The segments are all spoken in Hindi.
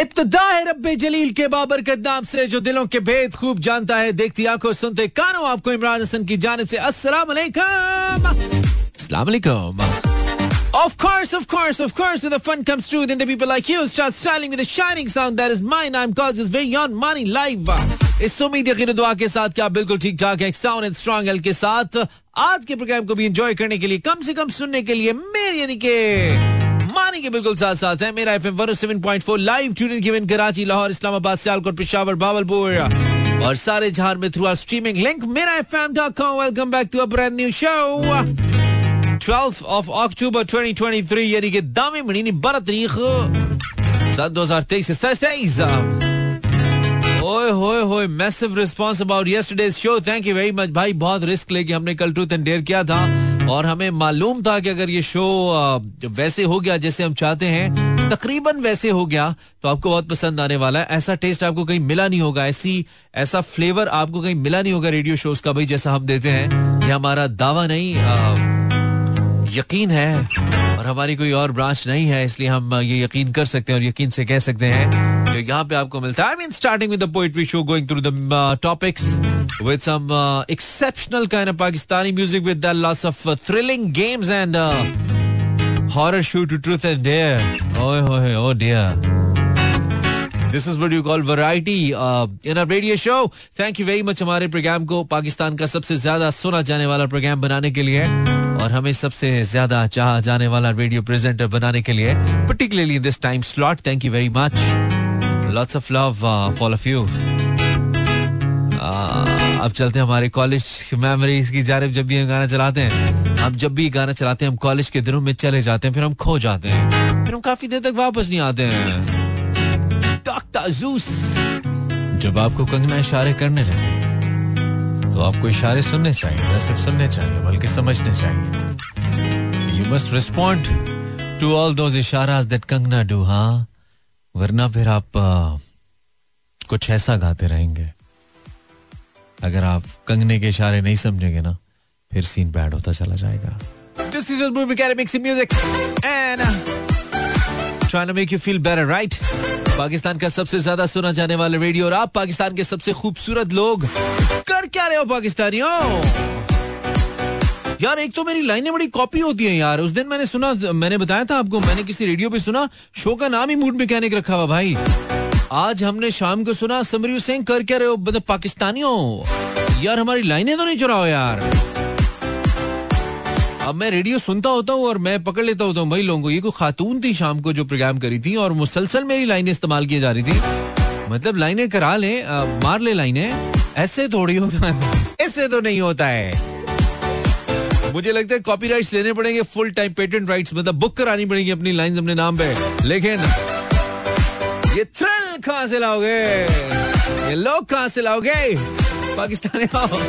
इब्तदा है रब्बे जलील के बाबरकत नाम से जो दिलों के भेद खूब जानता है देखती आँखों सुनते कानों आपको इमरान हसन की जानब से अस्सलाम वालेकुम अस्सलाम वालेकुम Of course, of course, of course, when the fun comes true, then the people like you start styling with a shining sound that is mine. I'm called this very on money live. इस उम्मीद यकीन दुआ के साथ क्या बिल्कुल ठीक ठाक है साउंड एंड स्ट्रॉन्ग एल के साथ आज के प्रोग्राम को भी एंजॉय करने के लिए कम से कम सुनने के लिए मेरे यानी के मानी के बिल्कुल साथ साथ है। Mera F M seven point four live tune given Karachi, Lahore, Islamabad, Sialkot, Peshawar, Bahawalpur और सारे झार में through our streaming link Mera F M dot com welcome back to a new show 12th of October 2023 यानी कि दामे महीने बारह तारीख सन 2023 से थर्सडेज ओए, होए होए massive response about yesterday's show thank you very much भाई, बहुत रिस्क लेके हमने कल ट्रूथ एंड डेयर किया था। और हमें मालूम था कि अगर ये शो वैसे हो गया जैसे हम चाहते हैं तकरीबन वैसे हो गया तो आपको बहुत पसंद आने वाला है। ऐसा टेस्ट आपको कहीं मिला नहीं होगा ऐसी ऐसा फ्लेवर आपको कहीं मिला नहीं होगा रेडियो शोज़ का भाई जैसा हम देते हैं। ये हमारा दावा नहीं आ, यकीन है। और हमारी कोई और ब्रांच नहीं है, इसलिए हम ये यकीन कर सकते हैं और यकीन से कह सकते हैं जो यहाँ पे आपको मिलता है। I mean starting with poetry show going through the topics with some exceptional kind of Pakistani music with the lots of thrilling games and show to truth and dare ओए होए ओ dear this is what you call variety in a radio show thank you very much हमारे प्रोग्राम को पाकिस्तान का सबसे ज़्यादा सुना जाने वाला प्रोग्राम बनाने के लिए। और हमें सबसे ज़्यादा चाह जाने वाला रेडियो प्रेजेंटर बनाने के लिए particularly this time slot thank you very much lots of love for of you अब चलते हैं हमारे कॉलेज मेमोरीज की जानब जब भी हम गाना चलाते हैं, हम जब भी गाना चलाते हैं, हम कॉलेज के दिनों में चले जाते हैं, फिर हम खो जाते हैं। फिर हम काफ़ी देर तक वापस नहीं आते हैं। डॉक्टर जूस जब आपको कंगना इशारे करने लगे तो आपको इशारे सुनने चाहिए न सिर्फ़ सुनने चाहिए बल्कि समझने चाहिए। You must respond to all that Kangana do हाँ? वरना फिर आप आ, कुछ ऐसा गाते रहेंगे। अगर आप कंगने के इशारे नहीं समझेंगे ना फिर सीन बैड होता चला जाएगा। Movie academics music and uh, trying to make you feel better, right? Pakistan का सबसे ज़्यादा सुना जाने वाला रेडियो और आप पाकिस्तान के सबसे खूबसूरत लोग क्या रहे हो पाकिस्तानियों? यार, एक तो मेरी लाइनें बड़ी कॉपी होती हैं यार। उस दिन मैंने सुना, मैंने बताया था आपको, मैंने किसी रेडियो पे सुना शो का नाम ही मूड मैकेनिक रखा हुआ भाई। आज हमने शाम को सुना समरीव सिंह, कर क्या रहे हो? मतलब पाकिस्तानियों। यार, हमारी लाइनें तो नहीं चुराओ यार। अब मैं रेडियो सुनता होता हूँ और मैं पकड़ लेता होता हूँ भाई लोगों को। ये कोई खातून थी शाम को जो प्रोग्राम करी थी और मुसलसल मेरी लाइनें इस्तेमाल की जा रही थी। मतलब लाइनें करा ले मार ले लाइनें। ऐसे थोड़ी होता है। ऐसे तो नहीं होता है। मुझे लगता है कॉपीराइट्स लेने पड़ेंगे फुल टाइम पेटेंट राइट्स मतलब बुक करानी पड़ेगी अपनी लाइंस अपने नाम पे। लेकिन ये थ्रिल कहाँ से लाओगे? ये लोग कहाँ से लाओगे? पाकिस्तानी आओ।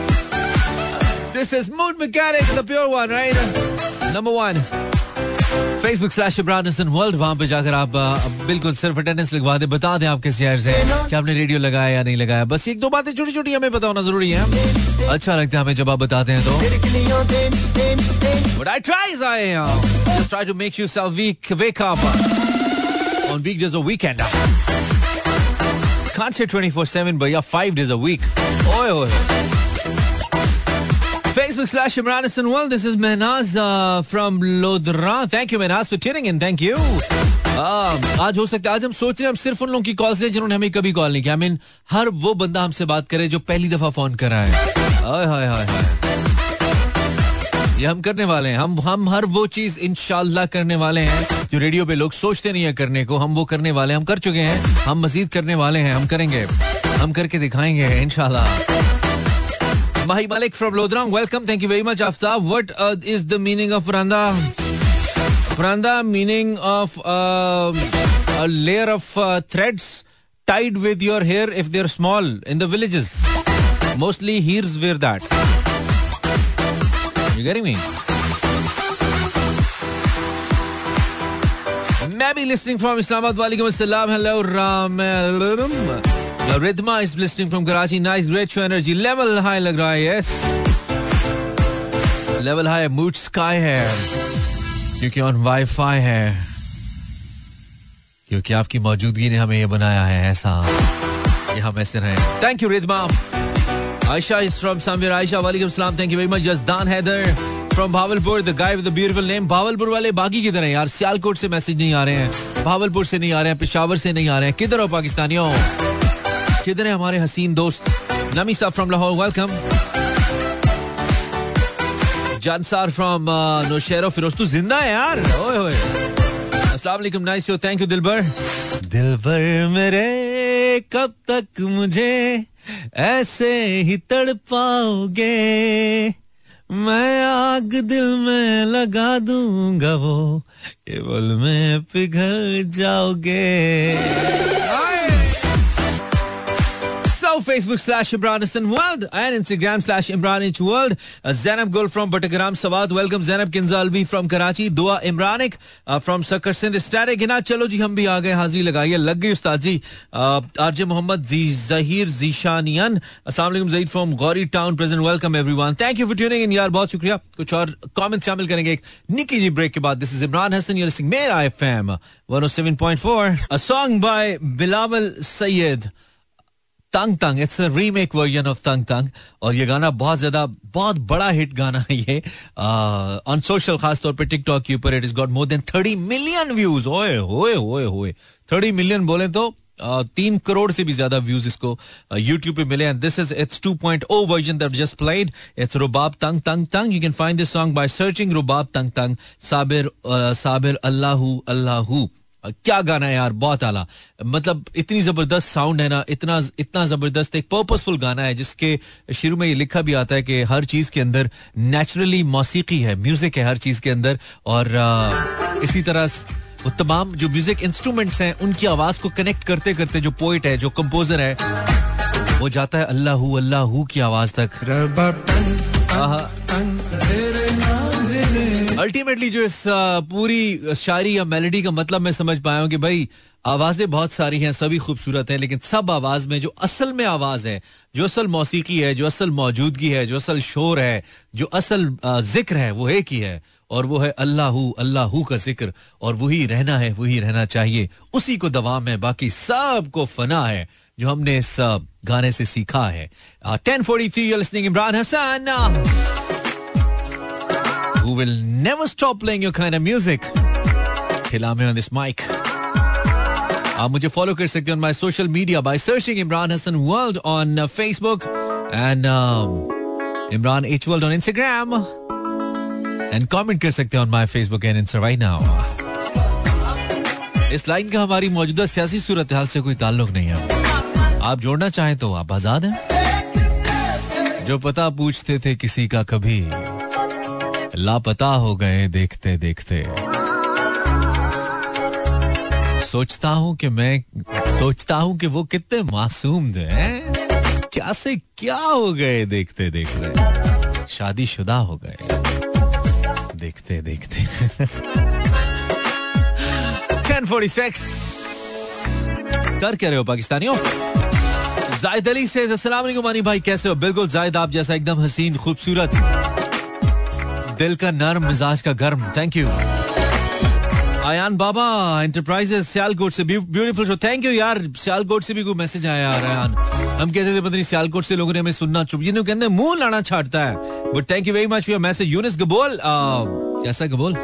This is mood mechanic the pure one right number one Facebook slash world वहाँ पे जाकर आप बिल्कुल सिर्फ़ अटेंडेंस लिखवा दे बता दें आप किस शहर से कि आपने रेडियो लगाया या नहीं लगाया बस एक दो बातें छोटी छोटी हमें पता होना ज़रूरी है अच्छा लगता है हमें जब आप बताते हैं तो I try as I am. Just try to make yourself weak, wake up on weekdays or weekend. Can't say 24-7, but yeah, five days a week. Oi, oi. Facebook slash Imran Hassan World. This is Mehnaz uh, from Lodra. Thank you, Mehnaz, for tuning in. Thank you. Uh, आज हो सकता है आज हम सोच रहे हैं हम सिर्फ़ उन लोगों की कॉल से जिन्होंने हमें कभी कॉल नहीं किया। आई मीन हर वो बंदा हमसे बात करे जो पहली दफ़ा फ़ोन कर रहा है हाय हाय हाय। ये हम करने वाले हैं। हम हम हर वो चीज़ इंशाल्लाह करने वाले हैं जो रेडियो पे लोग सोचते नहीं है करने को। हम वो करने वाले हम कर चुके हैं। हम मजीद करने वाले हैं। हम करेंगे। हम करके दिखाएँगे इंशाल्लाह। Mahi Malik from Lodram, welcome. Thank you very much, Aftab. What uh, is the meaning of Pranda? Pranda meaning of uh, a layer of uh, threads tied with your hair if they're small in the villages. Mostly here's wear that. You getting me? Maybe listening from Islamabad. Walaikum assalam. Hello, Ram. Is listening from Karachi. Nice, great show energy. Level high lag raha hai, yes. Level high mood sky है क्योंकि ऑन वाईफाई है क्योंकि आपकी मौजूदगी ने हमें ये बनाया है ऐसा कि हम ऐसे रहे thank you Ridma Ayesha is from somewhere Ayesha वालेकुम सलाम thank you very much Jasdan Haider from Bahawalpur the guy with beautiful name Bahawalpur वाले बाकी किधर हैं यार सियालकोट से मैसेज नहीं आ रहे हैं भावलपुर से नहीं आ रहे हैं पेशावर से नहीं आ रहे हैं किधर हो पाकिस्तानियों किधर है हमारे हसीन दोस्त? नमी साहब from Lahore welcome Jaansar from Naushahro Feroze, तू ज़िंदा है यार? ओए ओए अस्सलाम वालेकुम नाइस यू थैंक यू दिलबर। दिलबर मेरे, कब तक मुझे ऐसे ही तड़पाओगे? मैं आग दिल में लगा दूँगा वो, केवल में पिघल जाओगे। Facebook slash Imran Hassan World and Instagram slash Imran H World. Uh, Zainab Gul from Batagram Sawad. Welcome Zainab Kinzalvi from Karachi. Dua Imranik uh, from Sakar Sindh. Static गिना चलो जी हम भी आ गए हाजिरी लगाइए लग गई उस्ताद जी आरजे मोहम्मद जहीर जीशानियन अस्सलाम Zaid from Gauri town present welcome everyone thank you for tuning in यार बहुत शुक्रिया कुछ और कमेंट शामिल करेंगे एक निकी जी ब्रेक के बाद this is Imran Hasan you listening Mera FM 107.4 a song by Bilawal Sayyid तंग तंग it's a remake version of तंग तंग और ये गाना बहुत ज़्यादा बहुत बड़ा हिट गाना है ये। ऑन सोशल खास तौर पे टिकटॉक के ऊपर it is got more than thirty million views ओए होए होए होए थर्टी मिलियन बोले तो uh, तीन करोड़ से भी ज़्यादा व्यूज़ इसको यूट्यूब uh, पे मिले। And this is it's 2.0 version that just played it's रुबाब तंग तंग तंग you can find this song by searching रुबाब तंग तंग साबिर साबिर अल्लाहू अल्लाहू क्या गाना है यार बहुत आला। मतलब इतनी ज़बरदस्त साउंड है ना इतना इतना ज़बरदस्त एक पर्पसफुल गाना है जिसके शुरू में ये लिखा भी आता है कि हर चीज़ के अंदर नेचुरली मौसीकी है म्यूज़िक है हर चीज़ के अंदर। और आ, इसी तरह वो तमाम जो म्यूज़िक इंस्ट्रूमेंट्स हैं उनकी आवाज़ को कनेक्ट करते करते जो पोइट है जो कंपोजर है वो जाता है अल्लाह अल्लाह की आवाज़ तक। अल्टीमेटली जो इस पूरी शायरी या मेलोडी का मतलब मैं समझ पाया हूँ कि भाई आवाज़ें बहुत सारी हैं, सभी खूबसूरत हैं, लेकिन सब आवाज़ में जो असल में आवाज़ है, जो असल मौसीकी है, जो असल मौजूदगी है, जो असल शोर है, जो असल ज़िक्र है, वो एक ही है और वो है अल्लाह अल्लाह का ज़िक्र और वही रहना है, वही रहना चाहिए। उसी को दवाम है बाकी सबको फना है जो हमने इस गाने से सीखा है। Ten forty three Imran Hasan who will never stop playing your kind of music. खिला में on this mic. आप मुझे फॉलो कर सकते हैं my social media by searching Imran Hasan world on Facebook and Imran H world on Instagram and comment कर सकते हैं on my Facebook and insta right now इस लाइन का हमारी मौजूदा सियासी सूरत हाल से कोई ताल्लुक नहीं है। आप जोड़ना चाहें तो आप आज़ाद हैं। जो पता पूछते थे किसी का कभी। लापता हो गए देखते देखते। सोचता हूँ कि मैं, सोचता हूँ कि वो कितने मासूम हैं? क्या से क्या हो गए देखते देखते? शादी शुदा हो गए देखते देखते। टेन फोर्टी सिक्स कर क्या रहे हो पाकिस्तानियों। जायद अली से अस्सलाम भाई, कैसे हो? बिल्कुल जायद, आप जैसा एकदम हसीन, खूबसूरत। दिल का नर्म, मिजाज का गर्म। Thank you Ayan Baba enterprises Sialkot से ब्यूटीफुल शो थैंक यू यार सियालकोट से भी कोई मैसेज आया यार, आयान। हम कहते थे, पता नहीं सियालकोट से लोगों ने हमें सुनना चुप। जिन्होंने कहते मुँह लाना छाटता है। But thank you very much for message Younis Gabol कैसा गबोल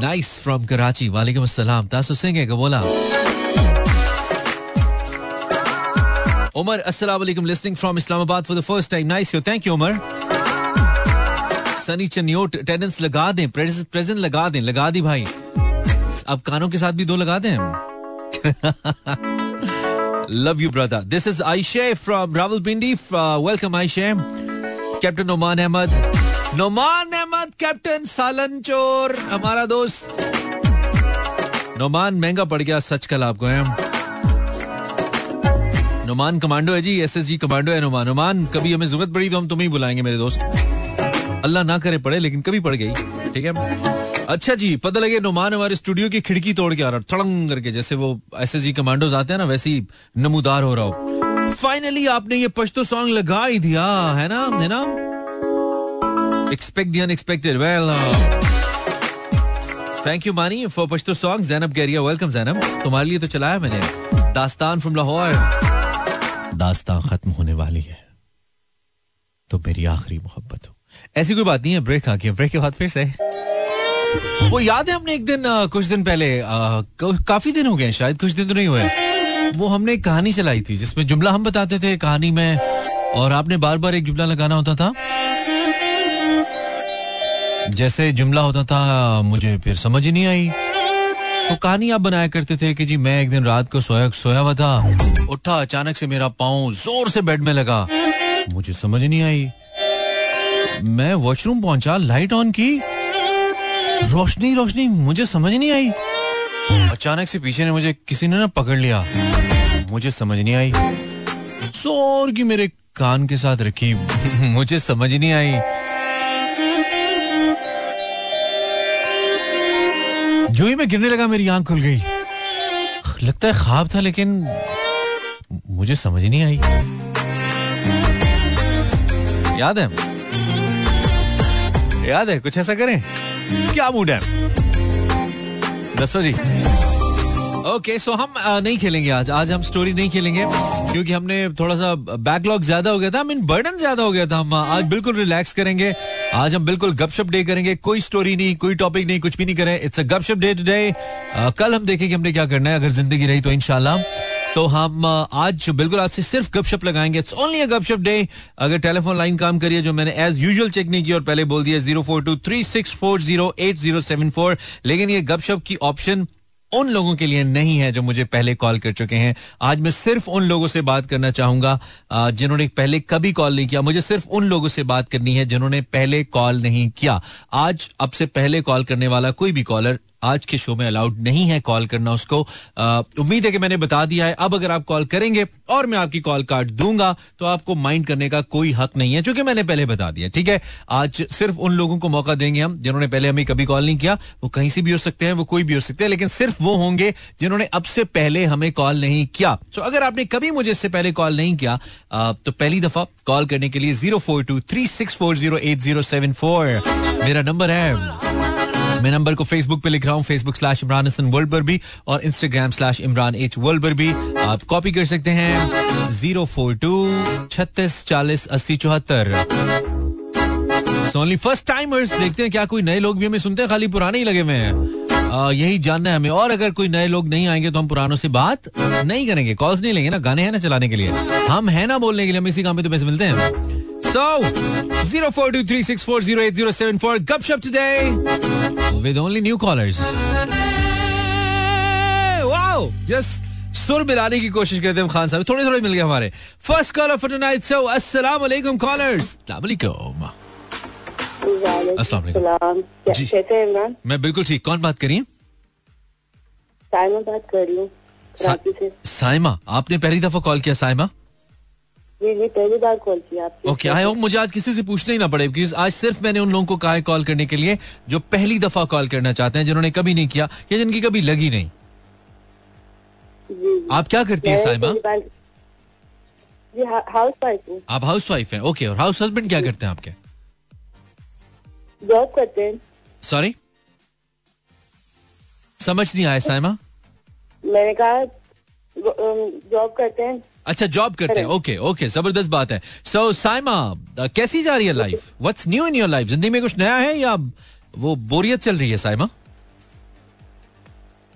नाइस फ्रॉम कराची वालेकुम अस्सलाम तासु सिंह है गबोला उमर अस्सलाम वालेकुम listening from Islamabad for the first time nice you thank you Umar Sunny Chiniot attendance लगा दें प्रेजेंट लगा दें, लगा दी भाई। अब कानों के साथ भी दो लगा दें love you brother this is Ayesha from Rawalpindi welcome Ayesha captain Noman Ahmed Noman Ahmed captain सालन चोर हमारा दोस्त। नोमान महँगा पड़ गया, सच कल आपको है। नोमान कमांडो है जी एस एस जी कमांडो है नोमान नोमान कभी हमें ज़रूरत पड़ी तो हम तुम्हें बुलाएँगे, मेरे दोस्त। अल्लाह ना करे पड़े, लेकिन कभी पड़ गई। ठीक है? अच्छा जी, पता लगे नुमान हमारे स्टूडियो की खिड़की तोड़ के आ रहा थड़ंग करके, जैसे वो एस एस कमांडोज आते हैं ना, वैसे ही नमूदार हो रहा हो। फाइनली आपने ये पश्तो सॉन्ग लगा ही दिया, है ना? है ना? Expect the unexpected well thank you Mani for Pashto song Zainab कह वेलकम जैनब तुम्हारे लिए तो चलाया मैंने। दास्तान फ्रॉम लाहौर। दास्तान खत्म होने वाली है। तो मेरी आखिरी मोहब्बत हो। ऐसी कोई बात नहीं है ब्रेक आ गया। ब्रेक के बाद फिर से। वो याद है हमने एक दिन आ, कुछ दिन पहले आ, काफ़ी दिन हो गए शायद कुछ दिन तो नहीं हुए। वो हमने एक कहानी चलाई थी जिसमें जुमला हम बताते थे कहानी में और आपने बार बार एक जुमला लगाना होता था। जैसे जुमला होता था मुझे फिर समझ नहीं आई। तो कहानी आप बनाया करते थे कि जी मैं एक दिन रात को सोया सोया हुआ था उठा अचानक से मेरा पाँव ज़ोर से बेड में लगा। मुझे समझ नहीं आई। मैं वॉशरूम पहुँचा लाइट ऑन की। रोशनी रोशनी, मुझे समझ नहीं आई। अचानक से पीछे ने मुझे किसी ने ना पकड़ लिया। मुझे समझ नहीं आई। ज़ोर की मेरे कान के साथ रखी। मुझे समझ नहीं आई। जो ही मैं गिरने लगा, मेरी आँख खुल गई। लगता है ख्वाब था, लेकिन मुझे समझ नहीं आई। याद है? याद है कुछ ऐसा करें? क्या मूड है? दसो जी। ओके okay, सो so हम आ, नहीं खेलेंगे आज। आज हम स्टोरी नहीं खेलेंगे क्योंकि हमने थोड़ा सा बैकलॉग ज़्यादा हो गया था। मीन बर्डन ज़्यादा हो गया था हम। आज बिल्कुल रिलैक्स करेंगे। आज हम बिल्कुल गपशप डे करेंगे। कोई स्टोरी नहीं कोई टॉपिक नहीं कुछ भी नहीं करें। इट्स अ गपशप डे टुडे कल हम देखेंगे हमने क्या करना है अगर ज़िंदगी रही तो इनशाला तो हम आज बिल्कुल आपसे सिर्फ़ गपशप लगाएँगे। इट्स ओनली अ गपशप डे अगर टेलीफोन लाइन काम करिए, जो मैंने एज यूजुअल चेक नहीं की और पहले बोल दिया zero four two three six four zero eight zero seven four लेकिन ये गपशप की ऑप्शन उन लोगों के लिए नहीं है जो मुझे पहले कॉल कर चुके हैं। आज मैं सिर्फ़ उन लोगों से बात करना चाहूँगा जिन्होंने पहले कभी कॉल नहीं किया। मुझे सिर्फ़ उन लोगों से बात करनी है जिन्होंने पहले कॉल नहीं किया। आज अब से पहले कॉल करने वाला कोई भी कॉलर आज के शो में अलाउड नहीं है कॉल करना उसको। उम्मीद है कि मैंने बता दिया है। अब अगर आप कॉल करेंगे और मैं आपकी कॉल काट दूँगा तो आपको माइंड करने का कोई हक नहीं है क्योंकि मैंने पहले बता दिया, ठीक है? आज सिर्फ़ उन लोगों को मौका देंगे हम, जिन्होंने पहले हमें कभी कॉल नहीं किया। वो कहीं से भी हो सकते हैं, वो कोई भी हो सकते हैं, लेकिन सिर्फ़ वो होंगे जिन्होंने अब से पहले हमें कॉल नहीं किया। तो अगर आपने कभी मुझे इससे पहले कॉल नहीं किया तो पहली दफ़ा कॉल करने के लिए zero four two three six four zero eight zero seven four मेरा नंबर है। मैं नंबर को फेसबुक पे लिख रहा हूँ Facebook slash Imran Hasan world पर भी और Instagram slash Imran H world पर भी आप कॉपी कर सकते हैं। ज़ीरो फोर टू छत्तीस चालीस अस्सी चौहत्तर। ओनली फ़र्स्ट टाइमर्स देखते हैं क्या कोई नए लोग भी हमें सुनते हैं। खाली पुराने ही लगे हुए हैं। यही जानना है हमें। और अगर कोई नए लोग नहीं आएँगे तो हम पुरानों से बात नहीं करेंगे। कॉल्स नहीं लेंगे ना, गाने हैं ना चलाने के लिए। हम है ना बोलने के लिए, हम इसी काम पे तो पैसे मिलते हैं। So, 0423640807 Gupshup today with only new callers. Wow! Just सुर मिलाने की कोशिश करते हैं खान साहब थोड़े थोड़े मिल गए हमारे first caller for tonight so अस्सलाम वालेकुम कॉलर्स अस्सलाम वालेकुम जी कैसे हैं इमरान मैं बिल्कुल ठीक. कौन बात करिए साइमा बात कर रही हूँ। साइमा आपने पहली दफ़ा कॉल किया साइमा? पहली बार कॉल किया ओके आई होप मुझे आज किसी से पूछना ही ना पड़े बिकॉज़ आज सिर्फ़ मैंने उन लोगों को कहा है कॉल करने के लिए जो पहली दफ़ा कॉल करना चाहते हैं जिन्होंने कभी नहीं किया या जिनकी कभी लगी नहीं। आप क्या करती है साइमा हाउस वाइफ आप हाउस वाइफ है। ओके और हाउस हस्बैंड क्या करते हैं आपके? जॉब करते हैं। सॉरी समझ नहीं आया साइमा मैंने कहा जॉब करते हैं। अच्छा जॉब करते हैं। ओके ओके ज़बरदस्त बात है। सो so, साइमा कैसी जा रही है life what's new in your life ज़िंदगी में कुछ नया है या वो बोरियत चल रही है साइमा?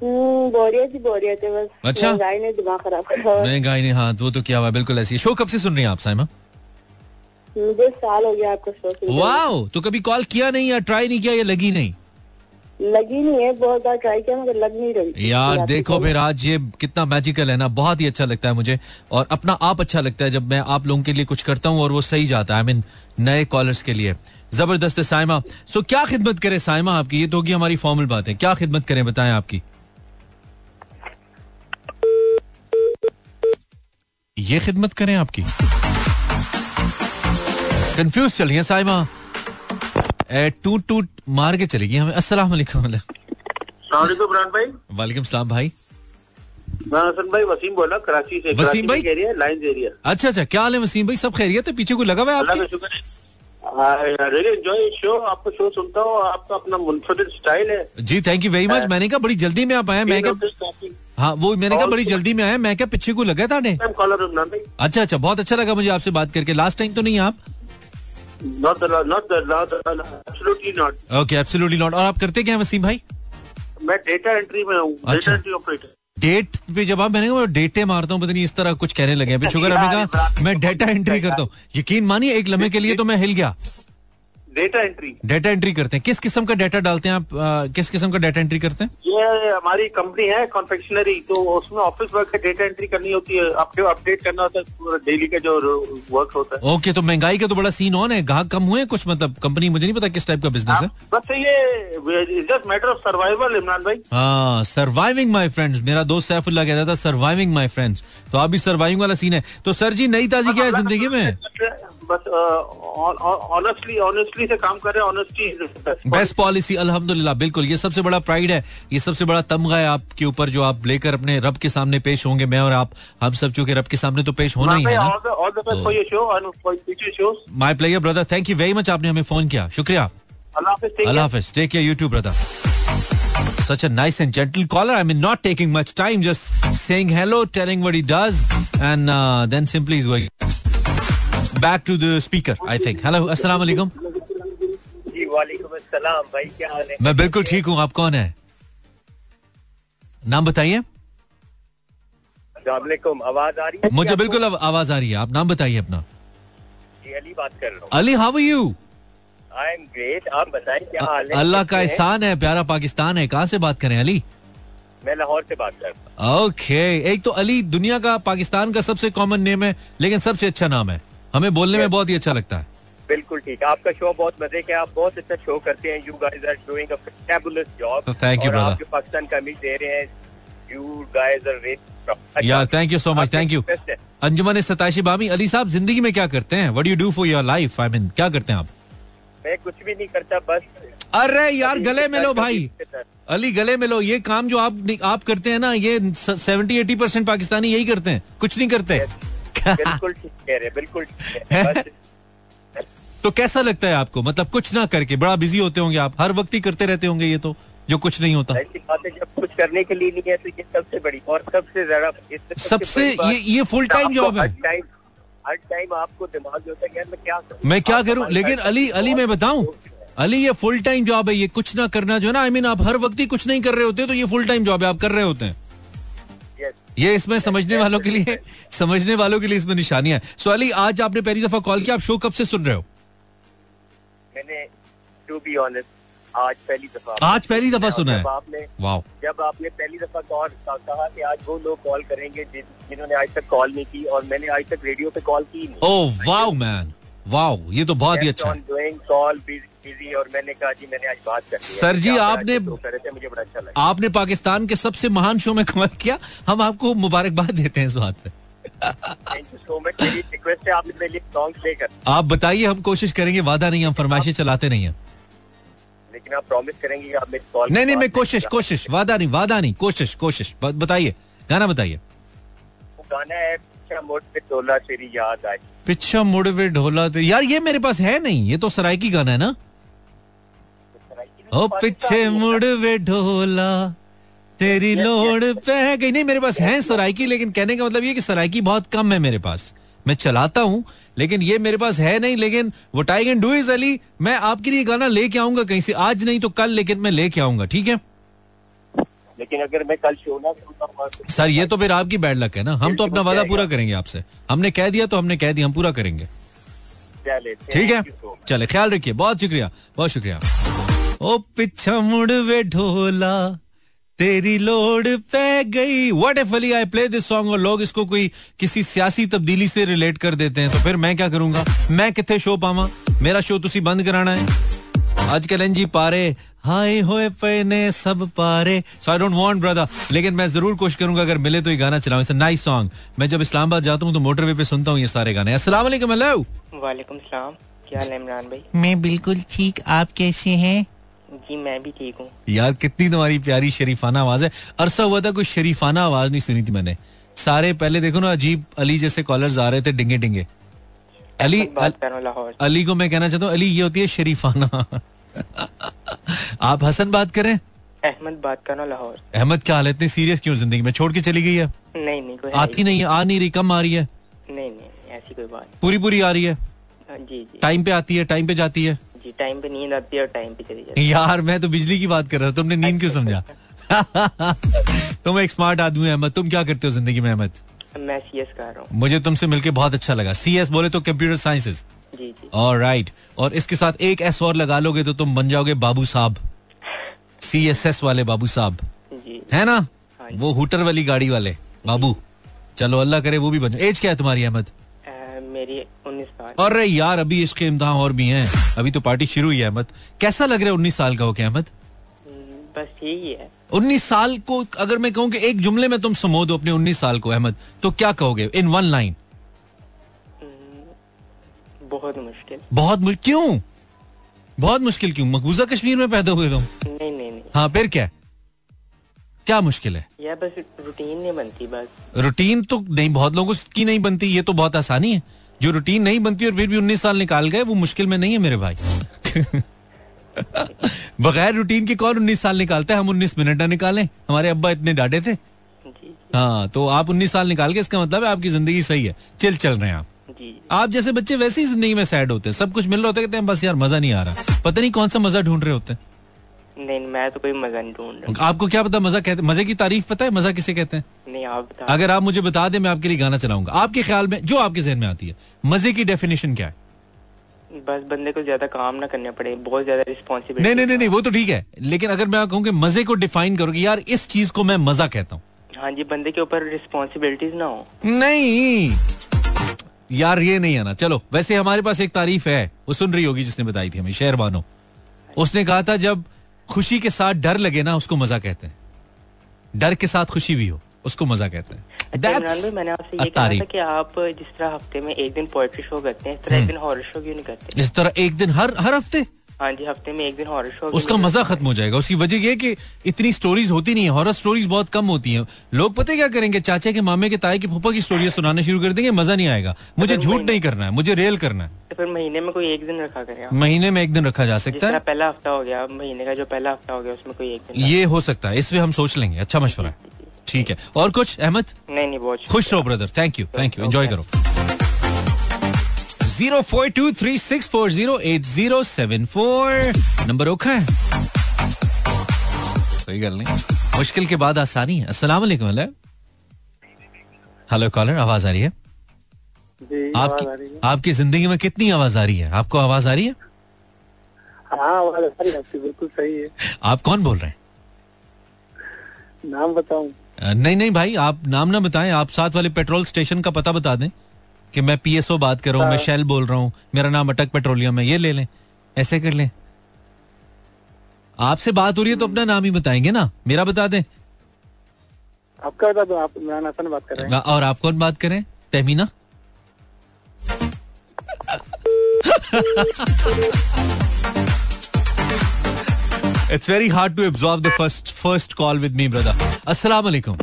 हम्म, बोरियत ही बोरियत है बस। अच्छा। ने दिमाग खराब करा महँगाई ने हाँ वो तो क्या हुआ बिल्कुल ऐसी। शो कब से सुन रही हैं आप साइमा? मुझे साल हो गया आपको शो वाओ तो कभी कॉल किया नहीं या ट्राई नहीं किया या लगी नहीं? लगी नहीं है बहुत बार ट्राई किया मगर लग नहीं रही। यार देखो फिर आज ये कितना मैजिकल है ना बहुत ही अच्छा लगता है मुझे और अपना आप अच्छा लगता है जब मैं आप लोगों के लिए कुछ करता हूँ और वो सही जाता है आई मीन नए कॉलर्स के लिए। ज़बरदस्त है साइमा। सो क्या खिदमत करे साइमा आपकी? ये तो होगी हमारी फॉर्मल बात। है क्या खिदमत करें बताएँ आपकी? ये खिदमत करें आपकी? कंफ्यूज चल रही है साइमा। टूट टूट मार के चलेगी हमें। अस्सलाम वालेकुम भाई। वालेकुम सलाम भाई। हसन भाई वसीम बोला कराची से। वसीम भाई? लाइन एरिया अच्छा अच्छा क्या हाल है वसीम भाई? सब खैरियत है? पीछे को लगा हुआ है आपके? शो आपका शो सुनता हूँ आपका अपना मुनफरद स्टाइल है। जी थैंक यू वेरी मच मैंने कहा बड़ी जल्दी में आप आए मैं क्या हाँ वो मैंने कहा बड़ी जल्दी में आया मैं क्या पीछे को लगा था अच्छा अच्छा बहुत अच्छा लगा मुझे आपसे बात करके। लास्ट टाइम तो नहीं आप? Not not absolutely not okay absolutely not और आप करते क्या हैं वसीम भाई? मैं डेटा एंट्री में हूँ। डेटा एंट्री ऑपरेटर डेट पे जब आप मैंने डेटे मारता हूँ पता नहीं इस तरह कुछ कहने लगे अभी शुगर अभी कहा मैं डेटा एंट्री करता हूँ। यकीन मानिए एक लम्हे के लिए तो मैं हिल गया। डेटा एंट्री डेटा एंट्री करते हैं। किस किस्म का डेटा डालते हैं आप? आ, किस किस्म का डेटा एंट्री करते हैं? ये हमारी कंपनी है कॉन्फेक्शनरी तो उसमें ऑफ़िस वर्क है डेटा एंट्री करनी होती है। आपको अपडेट करना होता है डेली का जो वर्क होता है। ओके तो महँगाई का तो बड़ा सीन ऑन है। ग्राहक कम हुए कुछ? मतलब कंपनी मुझे नहीं पता किस टाइप का बिज़नेस है। बस ये just matter of survival Imran भाई। हाँ सर्वाइविंग माई फ्रेंड्स मेरा दोस्त सैफुल्ला कहता था सर्वाइविंग माई फ्रेंड्स तो आप भी सर्वाइविंग वाला सीन है। तो सर जी नई ताजी क्या है ज़िंदगी में? बस ऑनेस्टली ऑनेस्टली से काम कर रहे हैं ऑनेस्टी बेस्ट पॉलिसी अल्हम्दुलिल्लाह बिल्कुल ये सबसे बड़ा प्राइड है ये सबसे बड़ा तमगा है आपके ऊपर जो आप लेकर अपने रब के सामने पेश होंगे मैं और आप हम सब चूँकि रब के सामने तो पेश होना ही है shows my player brother thank you very much आपने हमें फ़ोन किया शुक्रिया अल्लाह हाफिज care, you too, brother. Such a nice and gentle caller. I mean, not taking much time, just saying hello, telling what he does, and uh, then simply is going back to the speaker, I think. Hello, Assalamu alaikum. जी वालेकुम अस्सलाम भाई क्या हाल है? मैं बिल्कुल ठीक हूँ आप कौन है? नाम बताइए। आवाज़ आ रही है मुझे बिल्कुल आवाज़ आ रही है आप नाम बताइए अपना। जी अली बात कर रहा हूँ। Ali how are you I am great आप बताएँ क्या हाल है? अल्लाह का एहसान है प्यारा पाकिस्तान है कहाँ से बात करें अली? मैं लाहौर से बात कर रहा ओके एक तो अली दुनिया का पाकिस्तान का सबसे कॉमन नेम है लेकिन सबसे अच्छा नाम है। हमें बोलने में बहुत ही अच्छा लगता है। बिल्कुल ठीक है। आपका शो बहुत मज़े का आप बहुत अच्छा शो करते हैं। You guys are doing a fabulous job brother. आप जो पाकिस्तान का इमेज दे रहे हैं यू गाइस आर रेट या thank you so much thank you Anjuman सताइशी बामी अली साहब ज़िंदगी में क्या करते हैं? What you do for your life I mean क्या करते हैं आप? मैं कुछ भी नहीं करता बस अरे यार गले में लो भाई। अली गले में लो ये काम जो आप आप करते हैं ना ये सेवेंटी एटी परसेंट पाकिस्तानी यही करते हैं। कुछ नहीं करते। बिल्कुल ठीक कह रहे बिल्कुल हैं। तो कैसा लगता है आपको? मतलब कुछ ना करके बड़ा बिज़ी होते होंगे आप हर वक्त ही करते रहते होंगे ये तो जो कुछ नहीं होता। ऐसी बात है जब कुछ करने के लिए नहीं है तो ये सबसे बड़ी और सबसे ज़्यादा सबसे ये ये फुल टाइम जॉब है। हर टाइम आपको दिमाग है मैं क्या करूँ मैं क्या करूँ? लेकिन अली अली मैं बताऊँ? अली ये फुल टाइम जॉब है ये कुछ ना करना जो है ना आई मीन आप हर वक्त ही कुछ नहीं कर रहे होते तो ये फुल टाइम जॉब है आप कर रहे होते हैं. ये इसमें समझने वालों के लिए समझने वालों के लिए इसमें निशानियाँ हैं। सो अली आज आपने पहली दफ़ा कॉल किया आप शो कब से सुन रहे हो? मैंने टू बी ऑनेस्ट आज पहली दफ़ा आज पहली दफ़ा सुना है। आपने वाह जब आपने पहली दफ़ा कॉल कहा कि आज वो लोग कॉल करेंगे जिन्होंने आज तक कॉल नहीं की और मैंने आज तक रेडियो पे कॉल की नहीं। ओ वाओ मैन वाओ ये तो बहुत ही अच्छा कॉल बिज़ी और मैंने कहा जी मैंने आज बात कर सर जी, आपने- मुझे बड़ा अच्छा लगा। आपने पाकिस्तान के सबसे महान शो में कॉल किया। हम आपको मुबारकबाद देते हैं इस बात पे। आप बताइए हम कोशिश करेंगे वादा नहीं हम फरमाइशें चलाते नहीं है। लेकिन आप प्रॉमिस करेंगे आप मेरी कॉल नहीं नहीं मैं कोशिश कोशिश वादा नहीं वादा नहीं कोशिश कोशिश बताइए गाना बताइए। वो गाना है अच्छा मोड़ पे डोला तेरी याद आई पिछा मुड़ वे ढोला यार ये मेरे पास है नहीं ये तो सराय की गाना है ना? ओ पीछे मुड़ वे ढोला तेरी लोड़ पे गई। नहीं मेरे पास है सरायकी लेकिन कहने का मतलब ये कि सरायकी बहुत कम है मेरे पास। मैं चलाता हूँ लेकिन ये मेरे पास है नहीं लेकिन वो I can do is Ali मैं आपके लिए गाना लेके आऊँगा कहीं से आज नहीं तो कल लेकिन मैं लेके आऊँगा ठीक है? लेकिन अगर मैं कल शो ना तो सर ये तो फिर आपकी बैड लक है ना। हम तो अपना वादा पूरा करेंगे आपसे। हमने कह दिया तो हमने कह दिया हम पूरा करेंगे। ठीक है. चले ख्याल रखिए। बहुत शुक्रिया बहुत शुक्रिया। ओ पिछा मुड़ वे ढोला तेरी लोड पे गई। What if Ali I play this song और लोग इसको कोई किसी सियासी तब्दीली से रिलेट कर देते हैं तो फिर मैं क्या करूँगा? मैं कितने शो पावा? मेरा शो तुसी बंद कराना है। आजकल एनजी पारे हाय होए पे ने सब पारे। So I don't want brother लेकिन मैं ज़रूर कोशिश करूँगा अगर मिले तो ये गाना चलाऊं। इट्स नाइस सॉन्ग मैं जब इस्लामाबाद जाता हूँ तो मोटरवे पे सुनता हूँ ये सारे गाने। अस्सलाम वालेकुम हेलो वालेकुम सलाम। क्या हाल इमरान भाई? मैं बिल्कुल ठीक। आप कैसे हैं? जी मैं भी ठीक हूँ। यार कितनी तुम्हारी प्यारी शरीफाना आवाज़ है। अरसा हुआ था कोई शरीफाना आवाज़ नहीं सुनी थी मैंने। सारे पहले देखो ना अजीब अली जैसे कॉलर्स आ रहे थे डिंगे डिंगे अली हूँ से। अली को मैं कहना चाहता हूँ अली ये होती है शरीफाना। आप हसन बात करें? अहमद बात कर रहा हूँ लाहौर। अहमद क्या हाल है? इतनी सीरियस क्यों ज़िंदगी में? छोड़ के चली गई है। नहीं नहीं कोई आती नहीं है आ नहीं रही कम आ रही है। नहीं नहीं नहीं, ऐसी कोई बात पूरी पूरी आ रही है जी जी। टाइम पे आती है टाइम पे जाती है। जी टाइम पे नींद आती है और टाइम पे चली जाती यार मैं तो बिजली की बात कर रहा था तुमने नींद क्यों समझा? तुम एक स्मार्ट आदमी हो अहमद। तुम क्या करते हो ज़िंदगी में अहमद? मैं सी एस कर रहा हूँ। मुझे तुमसे मिलके बहुत अच्छा लगा। सी एस बोले तो कंप्यूटर साइंसेस जी जी। और राइट और इसके साथ एक एस और लगा लोगे तो तुम बन जाओगे बाबू साहब। सी एस एस वाले बाबू साहब। है ना? हाँ वो हुटर वाली गाड़ी वाले। बाबू चलो अल्लाह करे वो भी बन जाओ एज क्या है तुम्हारी अहमद? मेरी उन्नीस साल अरे यार अभी इसके इम्तहान और भी हैं। अभी तो पार्टी शुरू हुई है अहमद। कैसा लग रहा है उन्नीस साल का हो क्या अहमद? हम्म, बस यही है। उन्नीस साल को अगर मैं कहूँ कि एक जुमले में तुम समो दो अपने उन्नीस साल को अहमद तो क्या कहोगे? इन वन लाइन बहुत मुश्किल। बहुत मुश्किल क्यों? बहुत मुश्किल क्यों? मकबूजा कश्मीर में पैदा हुए तुम? नहीं नहीं नहीं। हाँ फिर क्या? क्या मुश्किल है? यह बस रूटीन नहीं बनती बस। रूटीन तो नहीं बहुत लोगों की नहीं बनती ये तो बहुत आसानी है। जो रूटीन नहीं बनती और फिर भी उन्नीस साल निकाल गए वो मुश्किल में नहीं है मेरे भाई। बगैर रूटीन के कौन उन्नीस साल निकालता है? हम उन्नीस मिनट ना निकालें। हमारे अब्बा इतने डांटे थे। हाँ तो आप उन्नीस साल निकाल के इसका मतलब है आपकी ज़िंदगी सही है। चिल चल रहे हैं आप। आप जैसे बच्चे वैसे ही ज़िंदगी में सैड होते हैं। सब कुछ मिल रहा होता है कहते हैं बस यार मज़ा नहीं आ रहा। पता नहीं कौन सा मज़ा ढूंढ रहे होते हैं। नहीं मैं तो कोई मज़ा नहीं ढूंढ रहा। आपको क्या पता मज़ा कहते मज़े की तारीफ़ पता है? मज़ा किसे कहते हैं? नहीं आप बता अगर आप मुझे बता दें मैं आपके लिए गाना चलाऊँगा। आपके ख्याल में जो आपके जहन में आती है। मज़े की डेफिनेशन क्या है? बस बंदे को ज़्यादा काम ना करने पड़े बहुत ज़्यादा रिस्पॉन्सिबिलिटी नहीं नहीं नहीं नहीं वो तो ठीक है। लेकिन अगर मैं कहूँ कि मज़े को डिफाइन करोगे यार इस चीज़ को मैं मज़ा कहता हूँ। हाँ जी बंदे के ऊपर रिस्पॉन्सिबिलिटीज ना हो। नहीं। यार ये नहीं आना चलो वैसे हमारे पास एक तारीफ़ है। वो सुन रही होगी जिसने बताई थी हमें शेर बानो उसने कहा था जब खुशी के साथ डर लगे ना उसको मज़ा कहते हैं। डर के साथ खुशी भी हो उसको मज़ा कहते हैं। अच्छा भाई मैंने आपसे ये कहा था कि आप जिस तरह हफ़्ते में एक दिन पोएट्री शो करते हैं इस तरह एक दिन हॉरर शो क्यों नहीं करते? इस तरह एक दिन हर हर हफ़्ते? हाँ जी हफ़्ते में एक दिन हॉरर शो उसका मज़ा खत्म हो जाएगा। उसकी वजह यह कि इतनी स्टोरीज होती नहीं है। हॉरर स्टोरीज बहुत कम होती हैं। लोग पता है क्या करेंगे? चाचा के मामे के ताए की फूफा की स्टोरी सुनाना शुरू कर देंगे मज़ा नहीं आएगा। मुझे झूठ नहीं करना है मुझे रेल करना है। तो फिर महीने में कोई एक दिन रखा करें महीने में एक दिन रखा जा सकता है। पहला हफ़्ता हो गया महीने का जो पहला हफ़्ता हो गया उसमें कोई एक दिन ये हो सकता है। इसमें हम सोच लेंगे। अच्छा मशवरा है। ठीक है। और कुछ? अहमद? नहीं नहीं बहुत खुश रहो brother thank you thank you enjoy करो। Zero four two three six four zero eight zero seven four. Number ओखा है। कोई गल नहीं। मुश्किल के बाद आसानी है। अस्सलाम वालेकुम हेलो हेलो कॉलर आवाज़ आ रही है? आपकी आपकी ज़िंदगी में कितनी आवाज़ आ रही है? आपको आवाज़ आ रही है? हाँ आवाज़ आ रही है आपकी बिल्कुल सही है। आप कौन बोल रहे हैं? नाम बताऊँ। नहीं नहीं भाई आप नाम ना बताएँ। आप साथ वाले पेट्रोल स्टेशन का पता बता दें। कि मैं पीएसओ बात कर रहा हूँ मैं शेल बोल रहा हूँ मेरा नाम अटक पेट्रोलियम है ये ले लें ऐसे कर लें। आपसे बात हो रही है तो अपना नाम ही बताएँगे ना मेरा बता दें। आपका बता दो आप इमरान हसन बात कर रहे हैं। और आप कौन बात करें? Tehmina? It's very hard to absorb the first first call with me brother अस्सलाम वालेकुम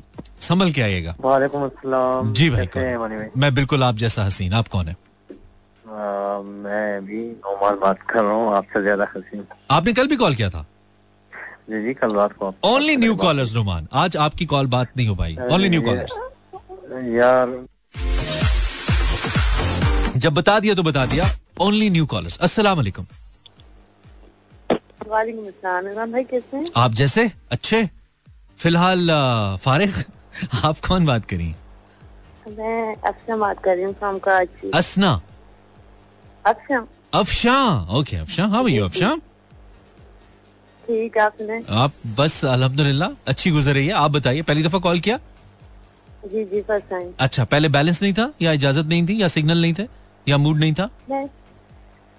संभल के आइएगा। वालेकुम जी भाई कौन? मैं बिल्कुल आप जैसा हसीन। आप कौन है? आ, मैं भी नोमान बात कर रहा हूँ आपसे ज़्यादा हसीन। आपने कल भी कॉल किया था? जी जी कल रात को ओनली न्यू कॉलर्स रोमान आज आपकी कॉल बात नहीं हो पाई। ओनली न्यू कॉलर्स यार। जब बता दिया तो बता दिया। ओनली न्यू कॉलर्स अस्सलाम वालेकुम। वालेकुम अस्सलाम। भाई कैसे हैं? आप जैसे? अच्छे? फ़िलहाल फारिग? आप कौन बात करी? मैं अफशा बात कर रही हूँ फ्रॉम कराची असना अफशा अफशा? ओके अफशा। हाँ भैया अफशा। ठीक है आपने? आप बस अल्हम्दुलिल्लाह अच्छी गुजर रही है। आप बताइए पहली दफ़ा कॉल किया? जी जी फ़र्स्ट टाइम अच्छा पहले बैलेंस नहीं था? या इजाज़त नहीं थी? या सिग्नल नहीं थे? या मूड नहीं था? नहीं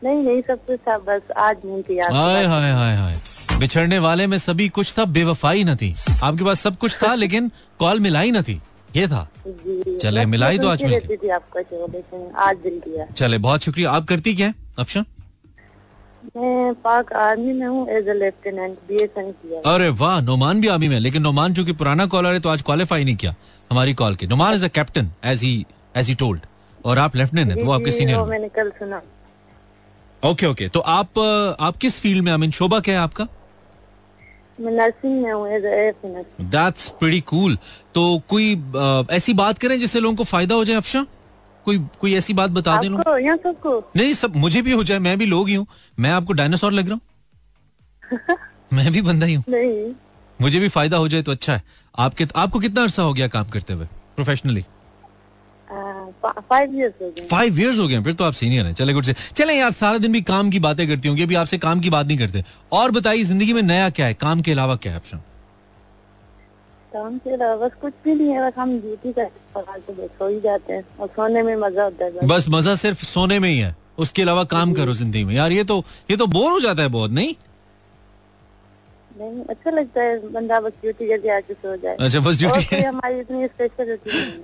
नहीं नहीं सब कुछ था बस आज नहीं किया हाय हाय हाय हाय। बिछड़ने वाले में सभी कुछ था बेवफाई न थी। आपके पास सब कुछ था लेकिन कॉल मिलाई न थी। ये था। चले, मिलाई तो आज मिल आज दिल किया चले बहुत शुक्रिया। आप करती क्या है अफशा? मैं पाक आर्मी में हूँ as a lieutenant B S N किया अरे वाह नोमान भी आर्मी में लेकिन नोमान जो चूँकि पुराना कॉलर है तो आज क्वालिफाई नहीं किया हमारी कॉल के। Noman is a captain as he as he told और आप लेफ्टिनेंट हैं वो आपके सीनियर मैंने कल सुना। ओके ओके तो आप आप किस फ़ील्ड में आई मीन शोभा क्या है आपका? मैं नर्सिंग में हूँ दैट्स प्रीटी कूल तो कोई ऐसी बात करें जिससे लोगों को फ़ायदा हो जाए अफशा? कोई कोई ऐसी बात बता दें सबको? नहीं सब मुझे भी हो जाए मैं भी लोग ही हूँ। मैं आपको डायनासोर लग रहा हूँ। मैं भी बंदा ही हूँ। मुझे भी फ़ायदा हो जाए तो अच्छा है। आपके आपको कितना अरसा हो गया काम करते हुए प्रोफेशनली फाइव इयर्स हो गए। फिर तो आप सीनियर हैं। चले गुड से। चले यार सारा दिन भी काम की बातें करती होंगी अभी आपसे काम की बात नहीं करते। और बताइए ज़िंदगी में नया क्या है? काम के अलावा क्या है ऑप्शन काम के अलावा बस कुछ भी नहीं है बस हम ड्यूटी करते हैं तो सो ही जाते हैं और सोने में मज़ा होता है बस। मज़ा सिर्फ़ सोने में ही है। उसके अलावा काम करो ज़िंदगी में। यार ये तो ये तो बोर हो जाता है बहुत नहीं? नहीं अच्छा लगता है बंदा बस ड्यूटी करके आके सो जाए। अच्छा बस ड्यूटी हमारी इतनी स्पेशल है।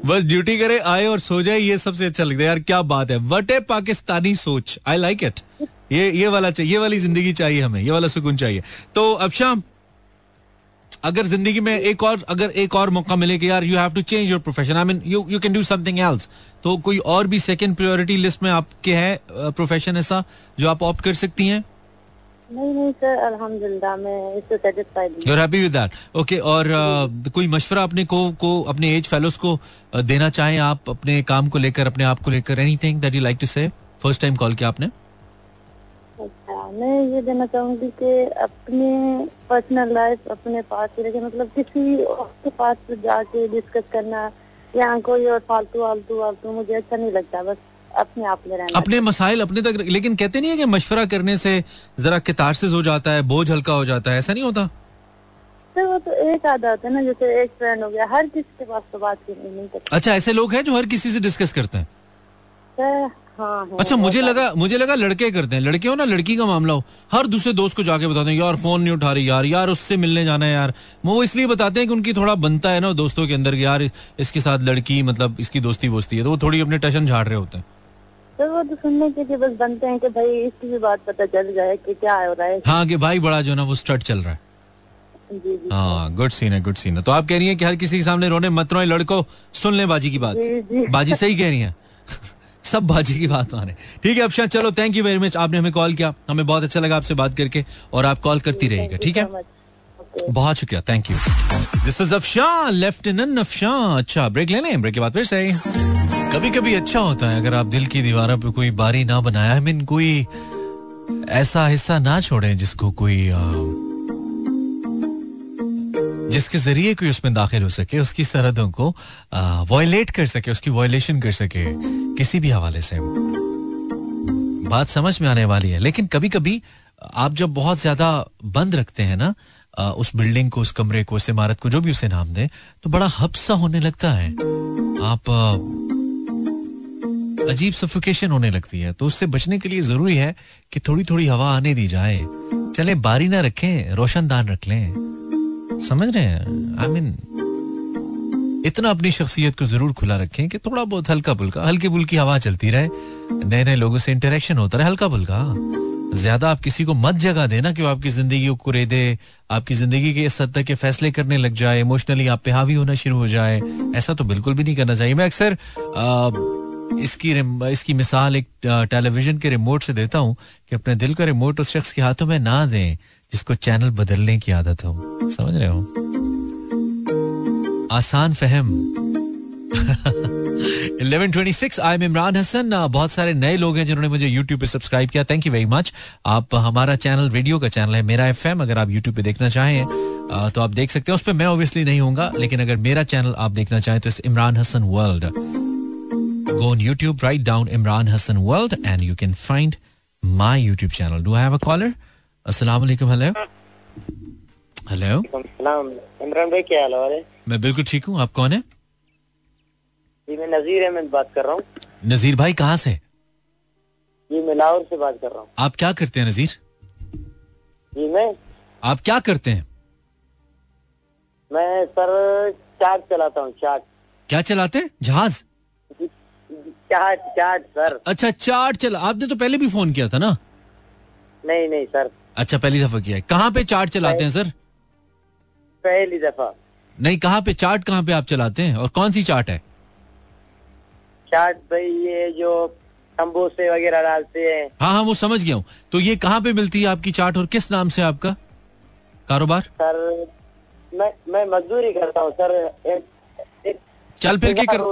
बस ड्यूटी करे आए और सो जाए ये सबसे अच्छा लगता है। यार क्या बात है। वट ए पाकिस्तानी सोच। आई लाइक इट ये ये वाला चाहिए ये वाली ज़िंदगी चाहिए हमें ये वाला सुकून चाहिए। तो अब शाम अगर ज़िंदगी में एक और अगर एक और मौका मिले कि यार you have to change your profession I mean you you can do something else तो कोई और भी सेकंड प्रायोरिटी लिस्ट में आपके है प्रोफेशन ऐसा जो आप ऑप्ट कर सकती हैं? नहीं नहीं सर अल्हम्दुलिल्लाह मैं इससे सेटिस्फाइड हूँ। You happy with that okay और uh, कोई मशवरा अपने को को अपने एज फेलोज को देना चाहें आप अपने काम को लेकर अपने आप को लेकर? Anything that you like to say first time call किया आपने? अच्छा मैं ये देना चाहूँगी कि अपने पर्सनल लाइफ अपने पास रखे मतलब किसी और के पास जाके डिस्कस करना या कोई और फालतू फालतू फालतू मुझे अच्छा नहीं लगता बस। अपने आप में रहना अपने मसाइल अपने तक लेकिन कहते नहीं है कि मशवरा करने से जरा कितारसिस हो जाता है बोझ हल्का हो जाता है ऐसा नहीं होता? सर वो तो एक आधा होता है ना जैसे एक फ्रेंड हो गया हर किसी के पास तो बात करनी नहीं करती अच्छा ऐसे लोग हैं जो हर किसी से डिस्कस करते हैं? सर हाँ अच्छा मुझे लगा मुझे लगा लड़के करते हैं। लड़के हो ना लड़की का मामला हो। हर दूसरे दोस्त को जाके बताते हैं यार फ़ोन नहीं उठा रही यार यार उससे मिलने जाना है यार। वो इसलिए बताते हैं कि उनकी थोड़ा बनता है ना दोस्तों के अंदर यार इसके साथ लड़की मतलब इसकी दोस्ती वोस्ती है। तो वो थोड़ी अपने टशन झाड़ रहे होते हैं। सर वो तो सुनने के लिए बस बनते हैं कि भाई इसकी भी बात पता चल जाए कि क्या हो रहा है। हाँ कि भाई बड़ा जो ना वो स्टड चल रहा है। हाँ गुड सीन है गुड सीन है। तो आप कह रही हैं कि हर किसी के सामने रोने मत रोए लड़को सुन ले बाजी की बात। जी जी। बाजी सही कह रही हैं। सब बाजी की बात माने। ठीक है अफशा चलो थैंक यू वेरी मच आपने हमें कॉल किया। हमें बहुत अच्छा लगा आपसे बात करके और आप कॉल करती रहिएगा ठीक है? बहुत शुक्रिया thank you this is Afshan lieutenant Afshan अच्छा ब्रेक ले लें ब्रेक के बाद फिर से। कभी कभी अच्छा होता है अगर आप दिल की दीवारों पे कोई बारी ना बनाया। आई मीन कोई ऐसा हिस्सा ना छोड़े जिसको कोई जिसके ज़रिए कोई उसमें दाखिल हो सके, उसकी सरहदों को वॉयलेट कर सके, उसकी वॉयलेशन कर सके किसी भी हवाले से। बात समझ में आने वाली है, लेकिन कभी कभी आप जब बहुत ज़्यादा बंद रखते हैं ना उस बिल्डिंग को, उस कमरे को, उस इमारत को, जो भी उसे नाम दे तो बड़ा हब्सा होने लगता है। आप अजीब सफोकेशन होने लगती है। तो उससे बचने के लिए ज़रूरी है कि थोड़ी थोड़ी हवा आने दी जाए। चले बारी ना रखें रोशनदान रख लें। समझ रहे हैं? आई I मीन mean, इतना अपनी शख्सियत को ज़रूर खुला रखें कि थोड़ा बहुत हल्का फुल्का हल्की फुल्की हवा चलती रहे। नए नए लोगों से इंटरेक्शन होता रहे हल्का फुल्का ज़्यादा आप किसी को मत जगह देना कि वो आपकी ज़िंदगी को कुरे दे आपकी ज़िंदगी के इस हद तक के फैसले करने लग जाए इमोशनली आप पे हावी होना शुरू हो जाए। ऐसा तो बिल्कुल भी नहीं करना चाहिए। मैं अक्सर इसकी इसकी मिसाल एक टेलीविज़न के रिमोट से देता हूँ कि अपने दिल का रिमोट उस शख्स के हाथों में ना दें, जिसको चैनल बदलने की आदत हो। समझ रहे हो? आसान फहम। 1126 आई एम इमरान हसन। बहुत सारे नए लोग हैं जिन्होंने मुझे YouTube पे सब्सक्राइब किया। थैंक यू वेरी मच आप, हमारा चैनल रेडियो का चैनल है मेरा एफएम अगर आप YouTube पे देखना चाहें। तो आप देख सकते हैं। उस पर मैं ऑब्वियसली नहीं होऊँगा, लेकिन अगर मेरा चैनल आप देखना चाहें तो इस Imran Hasan world go on YouTube, write down Imran Hassan World, and you can find my YouTube channel. Do I have a caller? Assalamu alaikum. Hello. Hello. सलाम इमरान भाई क्या हाल है मैं बिल्कुल ठीक हूँ आप कौन है? जी मैं नजीर अहमद बात कर रहा हूँ। नजीर भाई कहाँ से? जी मैं लाहौर से बात कर रहा हूँ। आप क्या करते हैं नजीर? जी मैं? आप क्या करते हैं? मैं सर चाट चलाता हूँ चाट। क्या चलाते हैं? जहाज़? चाट चाट सर। अच्छा चार्ट चला आपने तो पहले भी फ़ोन किया था ना? नहीं नहीं सर। अच्छा पहली दफ़ा किया है। कहाँ पे चार्ट चलाते हैं सर? पहली दफ़ा। नहीं कहाँ पे चार्ट कहाँ पे आप चलाते हैं? और कौन सी चार्ट है? चाट भाई ये जो समोसे वगैरह डालते हैं। हाँ हाँ वो समझ गया हूँ। तो ये कहाँ पे मिलती है आपकी चाट और किस नाम से आपका? कारोबार? सर मैं मैं मजदूरी करता हूँ सर। एक, एक चल फिर के कर?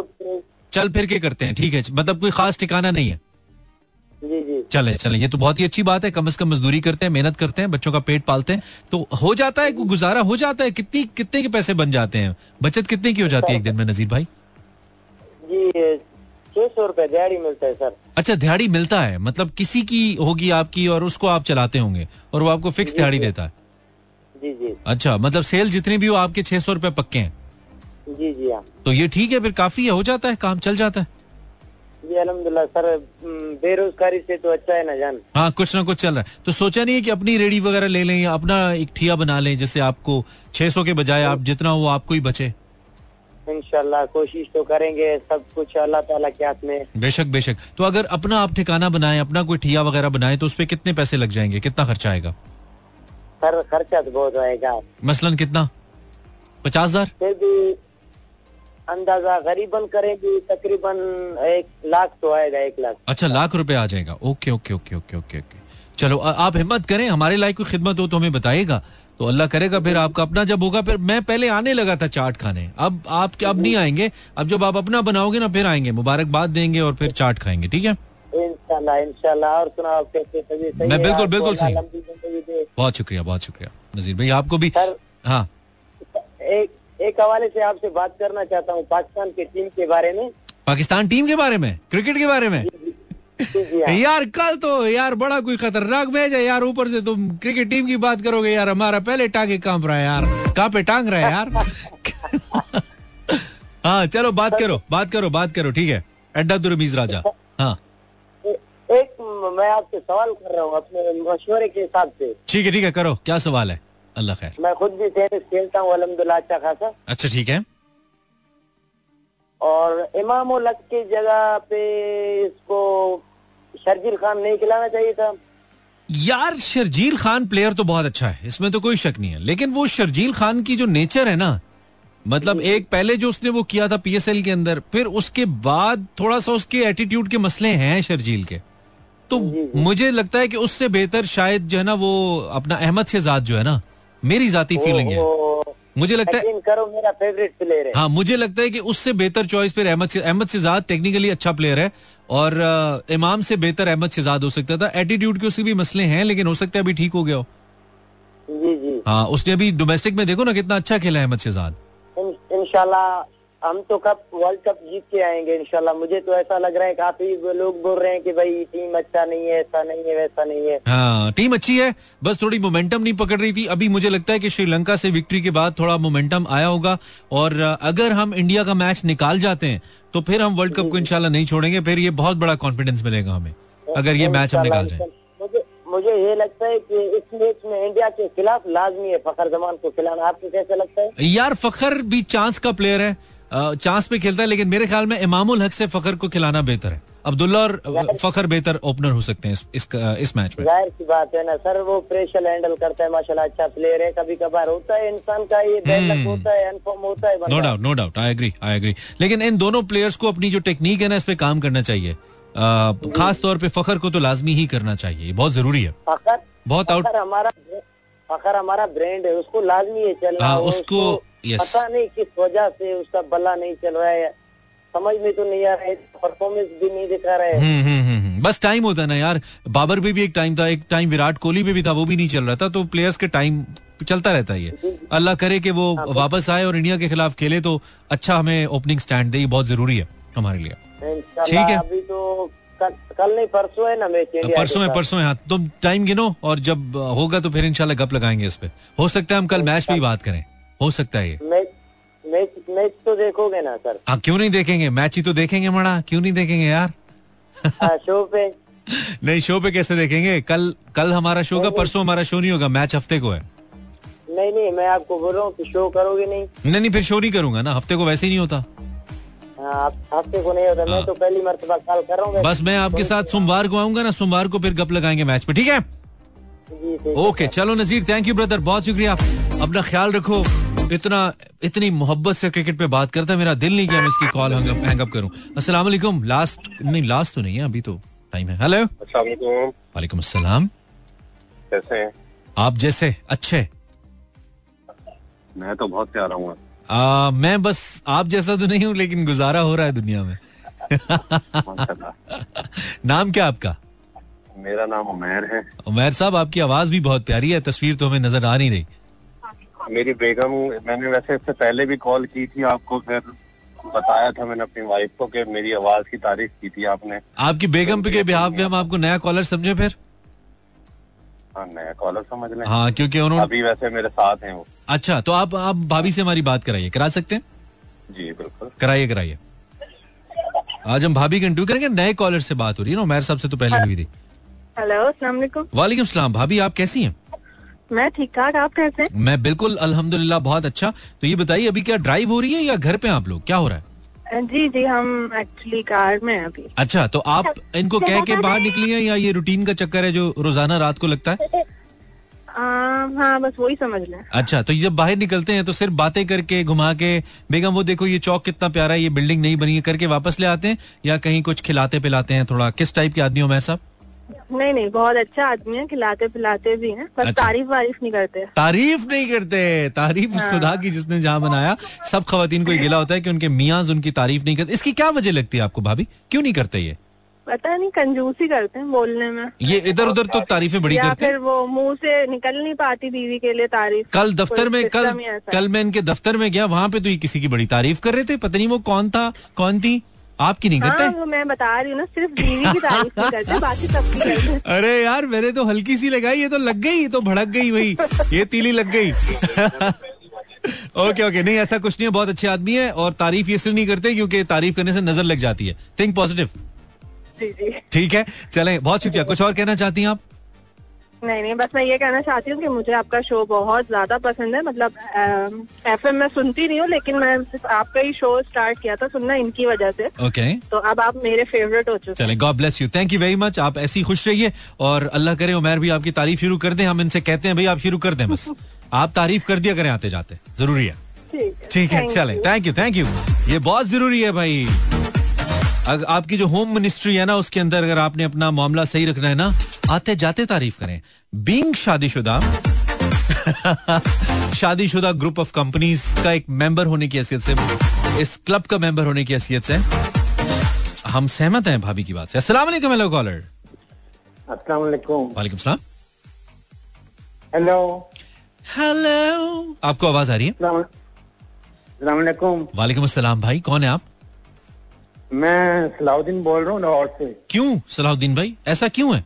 चल फिर के करते हैं ठीक है? मतलब कोई खास ठिकाना नहीं है। जी जी। चले चले ये तो बहुत ही अच्छी बात है। कम से कम मजदूरी करते हैं मेहनत करते हैं बच्चों का पेट पालते हैं। तो हो जाता है गुजारा हो जाता है। कितनी कितने के पैसे बन जाते हैं? बचत कितने की हो जाती है एक दिन में नजीर भाई? जी छह सौ रूपए दिहाड़ी मिलता है सर। अच्छा दिहाड़ी मिलता है? मतलब किसी की होगी आपकी और उसको आप चलाते होंगे और वो आपको फिक्स दिहाड़ी देता है? जी जी। अच्छा मतलब सेल जितने भी हो आपके छह सौ रुपए पक्के हैं। जी जी हाँ। तो ये ठीक है फिर काफ़ी है हो जाता है काम चल जाता है? जी अलहमदुल्ला सर बेरोजगारी से तो अच्छा है ना जान? हाँ कुछ ना कुछ चल रहा है। तो सोचा नहीं है कि अपनी रेडी वगैरह ले लें या अपना एक ठिया बना लें जैसे आपको 600 के बजाय आप जितना हो आपको ही बचे। इंशाल्लाह कोशिश तो करेंगे सब कुछ अल्लाह ताला के हाथ में। बेशक बेशक। तो अगर अपना आप ठिकाना बनाए अपना कोई ठिया वगैरह बनाए तो उस पर कितने पैसे लग जाएँगे? कितना खर्चा आएगा? सर खर्चा तो बहुत आएगा। मसलन कितना? पचास हज़ार? फिर भी अंदाज़ा गरीबन करेंगे तकरीबन एक लाख तो आएगा एक लाख। अच्छा लाख रुपए आ जाएगा। Okay okay okay okay okay okay. चलो आ- आप हिम्मत करें हमारे लायक कोई खिदमत हो तो हमें बताइएगा। तो अल्लाह करेगा फिर आपका अपना जब होगा फिर मैं पहले आने लगा था चाट खाने। अब आप अब नहीं आएँगे। अब जब आप अपना बनाओगे ना फिर आएँगे। मुबारकबाद देंगे और फिर चाट खाएँगे ठीक है? इंशाल्लाह इंशाल्लाह। और सुनाओ मैं बिल्कुल- बिल्कुल सही। बहुत शुक्रिया बहुत शुक्रिया। नजीर भाई आपको भी हाँ। एक एक हवाले से आपसे बात करना चाहता हूँ पाकिस्तान की टीम के बारे में। पाकिस्तान टीम के बारे में? क्रिकेट के बारे में? हाँ। यार कल तो यार बड़ा कोई खतरनाक मैच है यार ऊपर से तुम क्रिकेट टीम की बात करोगे यार हमारा पहले टांगे काँप रहा है यार। कहाँ पे टांग रहा है यार। हाँ चलो बात करो बात करो बात करो ठीक है? अड्डा दुरमीज राजा। हाँ। एक मैं आपसे सवाल कर रहा हूँ अपने मशवरे के हिसाब से। ठीक है ठीक है करो क्या सवाल है? अल्लाह खैर। मैं खुद भी टेनिस खेलता हूँ अलहमदुल्ला अच्छा खासा। अच्छा ठीक है। और इमाम उल की जगह पे इसको शर्जील खान नहीं खिलाना चाहिए था। यार शर्जील खान प्लेयर तो बहुत अच्छा है इसमें तो कोई शक नहीं है। लेकिन वो शर्जील खान की जो नेचर है ना मतलब एक पहले जो उसने वो किया था पीएसएल के अंदर फिर उसके बाद थोड़ा सा उसके एटीट्यूड के मसले हैं शर्जील के। तो मुझे लगता है कि उससे बेहतर शायद जो है ना वो अपना अहमद शहजाद जो है ना मेरी जाती फीलिंग है। मुझे लगता है करो मेरा फेवरेट प्लेयर है। हाँ मुझे लगता है कि उससे बेहतर चॉइस फिर अहमद अहमद शिजाद टेक्निकली अच्छा प्लेयर है। और आ, इमाम से बेहतर अहमद शिजाद हो सकता था। एटीट्यूड के उसके भी मसले हैं लेकिन हो सकता है अभी ठीक हो गया हो। जी जी। हाँ उसने अभी डोमेस्टिक में देखो ना कितना अच्छा खेला है अहमद शिजाद। इन, इंशाल्लाह हम तो कप वर्ल्ड कप जीत के आएँगे इंशाल्लाह। मुझे तो ऐसा लग रहा है काफ़ी लोग बोल रहे हैं कि भाई टीम अच्छा नहीं है ऐसा नहीं है वैसा नहीं है। हाँ टीम अच्छी है बस थोड़ी मोमेंटम नहीं पकड़ रही थी। अभी मुझे लगता है कि श्रीलंका से विक्ट्री के बाद थोड़ा मोमेंटम आया होगा। और अगर हम इंडिया का मैच निकाल जाते हैं तो फिर हम वर्ल्ड कप को इनशाला नहीं छोड़ेंगे। फिर ये बहुत बड़ा कॉन्फिडेंस मिलेगा हमें अगर ये मैच हम निकाल जाए। मुझे ये लगता है कि इस मैच में इंडिया के खिलाफ लाजमी है फखर जमान को खिलाना। आपको कैसे लगता है? यार फखर भी चांस का प्लेयर है। चांस पे खेलता है लेकिन मेरे ख्याल में इमामुल हक से फखर को खिलाना बेहतर है। अब्दुल्ला और फखर बेहतर ओपनर हो सकते हैं इस इस, इस मैच में। ज़ाहिर सी बात है ना सर वो प्रेशर हैंडल करता है माशाल्लाह अच्छा प्लेयर है कभी कभार होता है इंसान का ये बैड होता है अनफॉर्म होता है no doubt no doubt I agree I agree लेकिन इन दोनों प्लेयर्स को अपनी जो टेक्निक है ना इस पे काम करना चाहिए। खास तौर पे फखर को तो लाजमी ही करना चाहिए बहुत ज़रूरी है। फखर? बहुत आउट हमारा फखर हमारा ब्रांड है उसको लाजमी है चलना हाँ, उसको- yes. पता नहीं किस वजह से उसका बल्ला नहीं चल रहा है। समझ में तो नहीं आ रहा है परफॉर्मेंस भी नहीं दिखा रहा है। हम्म हम्म हम्म। बस टाइम होता है ना यार। बाबर पे भी एक टाइम था एक टाइम विराट कोहली पे भी था वो भी नहीं चल रहा था तो प्लेयर्स के टाइम चलता रहता है ये। अल्लाह करे कि वो वापस आए और इंडिया के खिलाफ खेले तो अच्छा हमें ओपनिंग स्टैंड दे ये बहुत ज़रूरी है हमारे लिए। ठीक है। अभी तो कल, नहीं परसों है ना मैच इंडिया परसों है परसों है हाँ। तुम टाइम गिनो और जब होगा तो फिर इंशाल्लाह गप लगाएँगे इस पे। हो सकता है हम कल मैच पे ही बात करें। हो सकता है ये। मैच मैच मैच तो देखोगे ना सर। हाँ क्यों नहीं देखेंगे? मैच ही तो देखेंगे मड़ा क्यों नहीं देखेंगे यार? हाँ, शो पे। नहीं शो पे कैसे देखेंगे? कल कल हमारा शो का परसों हमारा शो नहीं होगा मैच हफ़्ते को है। नहीं नहीं मैं आपको बोल रहा हूँ कि शो करोगे नहीं। नहीं नहीं फिर शो नहीं करूँगा ना हफ़्ते को वैसे ही नहीं होता। हाँ, हफ़्ते को नहीं होता मैं तो पहली मरतबा कॉल कर रहा हूँ। बस मैं आपके साथ सोमवार को आऊँगा ना सोमवार को फिर गप लगाएँगे मैच पे है ठीक है। ओके चलो नजीर थैंक यू ब्रदर बहुत शुक्रिया। अपना ख्याल रखो इतना इतनी मोहब्बत से क्रिकेट पे बात करता है मेरा दिल नहीं किया मैं इसकी कॉल हैंग अप करूँ। अस्सलाम वालेकुम लास्ट नहीं लास्ट तो नहीं है अभी तो टाइम है। हेलो अस्सलाम वालेकुम अस्सलाम कैसे हैं? आप जैसे अच्छे? मैं तो बहुत प्यारा हूँ। आ, मैं बस आप जैसा तो नहीं हूँ लेकिन गुजारा हो रहा है दुनिया में। नाम क्या आपका? मेरा नाम उमेर है। उमेर साहब आपकी आवाज़ भी बहुत प्यारी है तस्वीर तो हमें नज़र आ नहीं रही। मेरी बेगम मैंने वैसे इससे पहले भी कॉल की थी आपको फिर बताया था मैंने अपनी वाइफ को कि मेरी आवाज़ की तारीफ़ की थी आपने। आपकी बेगम पे के बिहाफ पे हम आपको नया कॉलर समझे फिर? हाँ नया कॉलर समझ लें। हाँ क्योंकि उन्होंने अभी वैसे मेरे साथ हैं वो। अच्छा तो आप आप भाभी से हमारी बात कराइए। करा सकते हैं? जी बिल्कुल। कराइए कराइए। आज हम भाभी कंटिन्यू करेंगे नए कॉलर से बात हो रही है ना उमैर साहब से तो पहले हुई थी। हेलो अस्सलाम वालेकुम। सलाम भाभी आप कैसी हैं? मैं ठीक ठाक आप कैसे हैं? मैं बिल्कुल अल्हम्दुलिल्लाह बहुत अच्छा। तो ये बताइए अभी क्या ड्राइव हो रही है या घर पे आप लोग? क्या हो रहा है? जी जी हम एक्चुअली कार में अभी। अच्छा तो आप इनको कह के बाहर निकली हैं या ये रूटीन का चक्कर है जो रोज़ाना रात को लगता है? आ, हाँ बस वही समझ लें। अच्छा तो जब बाहर निकलते हैं तो सिर्फ़ बातें करके घुमा के बेगम वो देखो ये चौक कितना प्यारा है ये बिल्डिंग नहीं बनी है करके वापस ले आते हैं या कहीं कुछ खिलाते पिलाते हैं थोड़ा? किस टाइप के आदमी हो मैं साहब? नहीं नहीं बहुत अच्छा आदमी है खिलाते पिलाते भी हैं बस अच्छा। तारीफ़ वारीफ नहीं करते। तारीफ़ नहीं करते तारीफ़ हाँ। उस खुदा की जिसने जहाँ बनाया। सब खवातीन को गिला होता है कि उनके मियाँ उनकी तारीफ़ नहीं करते। इसकी क्या वजह लगती है आपको भाभी? क्यों नहीं करते ये? पता नहीं कंजूसी करते हैं बोलने में। ये इधर उधर तो तारीफें बड़ी करते हैं। फिर वो मुँह से निकल नहीं पाती बीवी के लिए तारीफ़। कल दफ्तर में कल ही है। कल मैं इनके दफ्तर में गया वहाँ पे तो ये किसी की बड़ी तारीफ़ कर रहे थे। पता नहीं वो कौन था कौन थी? आपकी नहीं हाँ करते वो मैं बता रही हूँ ना सिर्फ़ बीवी की तारीफ़ नहीं करते बाकी सबकी करते अरे यार मैंने तो हल्की सी लगाई ये तो लग गई तो भड़क गई भाई ये तीली लग गई। ओके ओके नहीं ऐसा कुछ नहीं है बहुत अच्छे आदमी है और तारीफ़ ये इसलिए नहीं करते क्योंकि तारीफ़ करने से नज़र लग जाती है। थिंक पॉजिटिव ठीक है चलें बहुत शुक्रिया। कुछ और कहना चाहती हैं आप? नहीं नहीं बस मैं ये कहना चाहती हूँ कि मुझे आपका शो बहुत ज़्यादा पसंद है। मतलब एफएम में सुनती नहीं हूँ लेकिन मैं सिर्फ़ आपका ही शो स्टार्ट किया था सुनना इनकी वजह से। Okay okay. तो अब आप मेरे फेवरेट हो चुके हैं। चले God bless you thank you very much आप ऐसी ही खुश रहिए और अल्लाह करे उमर भी आपकी तारीफ़ शुरू कर दें। हम इनसे कहते हैं भाई आप शुरू कर दें बस। आप तारीफ़ कर दिया करें आते जाते। ज़रूरी है। ठीक है। चले। थैंक यू थैंक यू ये बहुत ज़रूरी है भाई। अगर आपकी जो होम मिनिस्ट्री है ना उसके अंदर अगर आपने अपना मामला सही रखना है ना आते जाते तारीफ़ करें। बींग शादीशुदा शादीशुदा ग्रुप ऑफ़ कंपनीज़ का एक मेंबर होने की हैसियत से इस क्लब का मेंबर होने की हैसियत से हम सहमत हैं भाभी की बात से। अस्सलाम वालेकुम हेलो कॉलर अस्सलाम वालेकुम। वालेकुम सलाम। हेलो हेलो आपको आवाज़ आ रही है? वालेकुम। वालेकुम अस्सलाम भाई कौन है आप? मैं सलाउद्दीन बोल रहा हूँ लाहौर से। क्यों सलाहुद्दीन भाई? ऐसा क्यों है?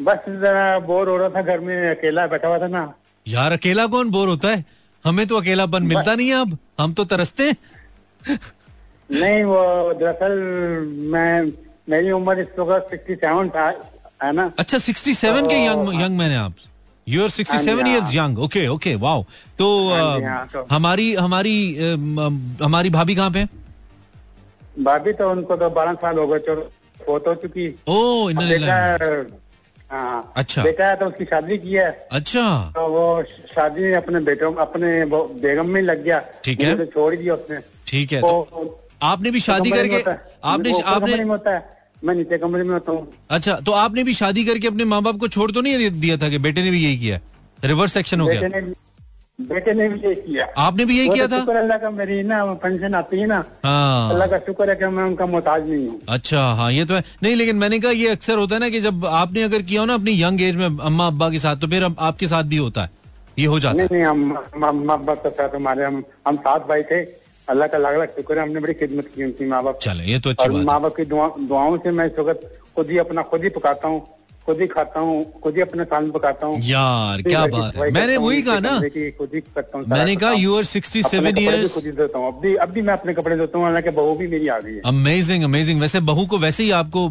बस जरा बोर हो रहा था घर में अकेला बैठा हुआ था ना। यार अकेला कौन बोर होता है? हमें तो अकेला अकेलापन मिलता नहीं है अब। हम तो तरसते हैं। नहीं वो दरअसल मैं मेरी उम्र इस वक्त सिक्सटी सेवन था है ना? अच्छा 67 के यंग यंग मैन है आप। यू आर 67 जी, हाँ। Years young okay okay wow तो तो- हमारी हमारी हमारी भाभी कहाँ पे है? भाभी तो उनको तो बारह साल हो गए चलो फोत हो चुकी। ओ। बेटा हाँ। अच्छा। बेटा है तो उसकी शादी की है। अच्छा। तो वो शादी अपने बेटों अपने बेगम में लग गया। ठीक है। तो छोड़ दिया उसने। ठीक है वो तो आपने भी शादी में करके। आपने आपने में होता है। मैं नीचे कमरे में होता हूँ। अच्छा तो आपने भी शादी करके अपने माँ बाप को छोड़ तो नहीं दिया था कि बेटे ने भी यही किया? रिवर्स सेक्शन हो गया। बेटे ने भी यही किया। आपने भी यही किया तो था? शुक्र अल्लाह का मेरी ना पेंशन आती है ना हाँ। अल्लाह का शुक्र है कि मैं उनका मोहताज नहीं हूँ। अच्छा हाँ ये तो है। नहीं लेकिन मैंने कहा ये अक्सर होता है ना कि जब आपने अगर किया हो ना अपनी यंग एज में अम्मा अब्बा के साथ तो फिर आपके साथ भी होता है। ये हो जाता नहीं है। नहीं हम हम- हम अब्बा के साथ हमारे हम हम सात भाई थे। अल्लाह का लाख लाख शुक्र है हमने बड़ी खिदमत की उनकी माँ बाप चले ये तो अच्छी माँ बाप की दुआओं से मैं इस वक्त खुद ही अपना खुद ही पकाता हूँ। खुद ही खाता हूँ खुद ही अपने सालन पकाता हूँ। यार क्या बात है। मैंने वही कहा ना। खुद ही करता हूँ मैंने कहा। यू आर 67 कपड़े भी खुद ही धोता हूँ। अब भी अब भी मैं अपने कपड़े धोता हूँ हालाँकि बहू भी मेरी आ गई है। अमेजिंग अमेजिंग वैसे बहू को वैसे ही आपको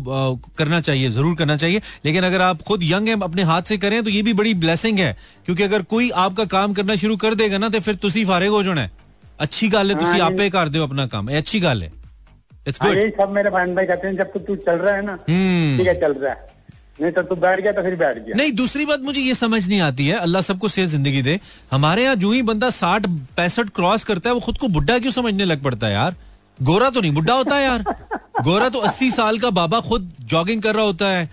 करना चाहिए ज़रूर करना चाहिए। लेकिन अगर आप खुद यंग है अपने हाथ से करें तो ये भी बड़ी ब्लेसिंग है। क्योंकि अगर कोई आपका काम करना शुरू कर देगा ना तो फिर तुसी फारिग हो जाना है। अच्छी गल है तुसी हाँ, आपे कर दो अपना काम। अच्छी गल है। इट्स हाँ गुड सब मेरे बहन भाई कहते हैं जब तू चल रहा है ना हम्म। ठीक है चल रहा है। नहीं तो बैठ गया तो फिर बैठ गया। नहीं दूसरी बात मुझे ये समझ नहीं आती है। अल्लाह सबको सेहत ज़िंदगी दे। हमारे यहाँ जो ही बंदा साठ पैंसठ क्रॉस करता है वो खुद को बुढ़ा क्यों समझने लग पड़ता है यार? गोरा तो नहीं बुढ़ा होता है यार। गोरा तो अस्सी साल का बाबा खुद जॉगिंग कर रहा होता है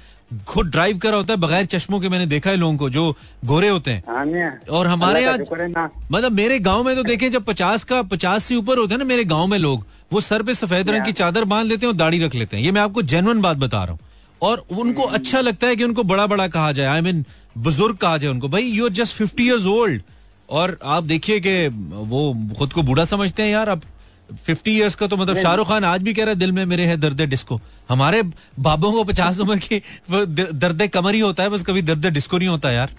खुद ड्राइव कर रहा होता है बगैर चश्मों के मैंने देखा है लोगों को जो गोरे होते हैं। हाँ और हमारे यहाँ मतलब मेरे गाँव में तो देखें जब पचास का पचास से ऊपर होता है ना मेरे गाँव में लोग वो सर पे सफ़ेद रंग की चादर बाँध लेते हैं और दाढ़ी रख लेते हैं। ये मैं आपको जेनुअन बात बता रहा हूँ। और उनको अच्छा लगता है कि उनको बड़ा बड़ा कहा जाए। आई मीन बुज़ुर्ग कहा जाए उनको। भाई you are just fifty years old और आप देखिए कि वो खुद को बूढ़ा समझते हैं यार। अब फिफ्टी इयर्स का तो मतलब शाहरुख खान आज भी कह रहा है दिल में मेरे है दर्द डिस्को। हमारे बाबों को पचास उम्र की दर्द कमर ही होता है बस कभी दर्द डिस्को नहीं होता यार।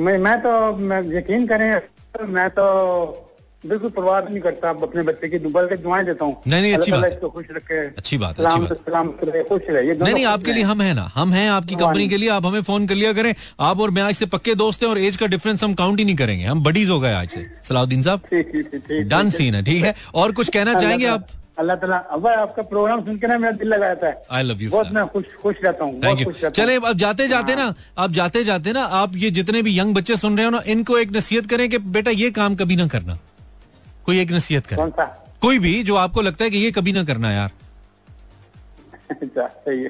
मैं मैं तो मैं यकीन करें मैं तो बिल्कुल परवाह नहीं करता। अपने बच्चे की दुबल के दुआएँ देता हूँ। नहीं, नहीं, अच्छी बात। है। इसको खुश रखे। अच्छी बात है, अच्छी बात। रहे खुश रहे। नहीं नहीं आपके लिए हम है ना। हम हैं आपकी कंपनी के लिए। आप हमें फ़ोन कर लिया करें। आप और मैं आज से पक्के दोस्त हैं और एज का डिफरेंस हम काउंट ही नहीं करेंगे। हम बडीज हो गए आज से। सलाउद्दीन साहब डन सीन है ठीक है? और कुछ कहना चाहेंगे आप? अल्लाह ताला अब आपका प्रोग्राम सुन के ना मेरा दिल लगा जाता है आई लव यू बहुत मैं खुश खुश रहता हूँ। थैंक यू चले अब जाते जाते ना। आप जाते जाते ना। आप ये जितने भी यंग बच्चे सुन रहे हो ना इनको एक नसीहत करें कि बेटा ये काम कभी ना करना। कोई एक नसीहत करें। कोई भी जो आपको लगता है कि ये कभी ना करना यार। अच्छा, सही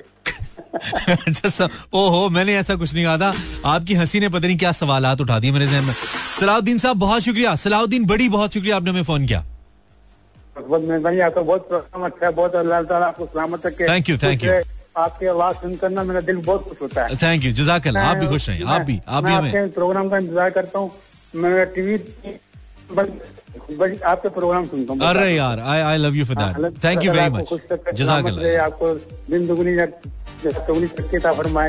ओहो मैंने ऐसा कुछ नहीं कहा था। आपकी हँसी ने पता नहीं क्या सवाल उठा दिए मेरे जहन में। सलाउद्दीन साहब बहुत शुक्रिया। सलाउद्दीन बड़ी बहुत शुक्रिया आपने हमें फ़ोन किया। अच्छा है बहुत अल्लाह ताला आपको आवाज़ सुनकर ना मेरा दिल बहुत खुश होता है। थैंक यू जजाकल्ला आप भी खुश रहिए आप भी आप भी हमें प्रोग्राम का इंतज़ार करता हूँ। मैं टीवी बस आपके प्रोग्राम सुनता हूँ। अरे यार I I love you for that thank you very much आपको दिन दुगनी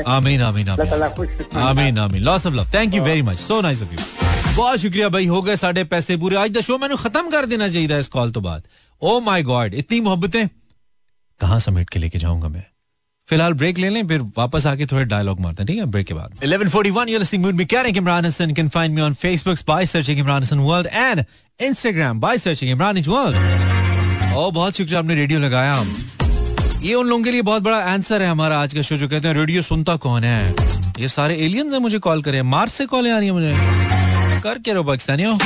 आमीन आमीन आमीन। आमीन lots of love thank you very much so nice of you बहुत शुक्रिया भाई हो गए साढ़े पैसे पूरे। आज द शो मैंने खत्म कर देना चाहिए इस कॉल तो बाद। ओ माय गॉड इतनी मोहब्बतें। कहाँ समेट के लेके जाऊँगा मैं? फ़िलहाल ब्रेक ले लें, फिर वापस आके थोड़े डायलॉग मारते हैं, ठीक है? ब्रेक के बाद। 1141 you're listening mood me carrying Imran Hassan. Can find me on Facebook by searching Imran Hassan World and Instagram by searching Imran is World. ओ बहुत शुक्रिया, आपने रेडियो लगाया। ये उन लोगों के लिए बहुत बड़ा आंसर है हमारा आज का शो जो कहते हैं रेडियो सुनता कौन है? ये सारे एलियंस हैं, मुझे कॉल करे मार्स से कॉल आ रही है मुझे। कर के रहो पाकिस्तानियों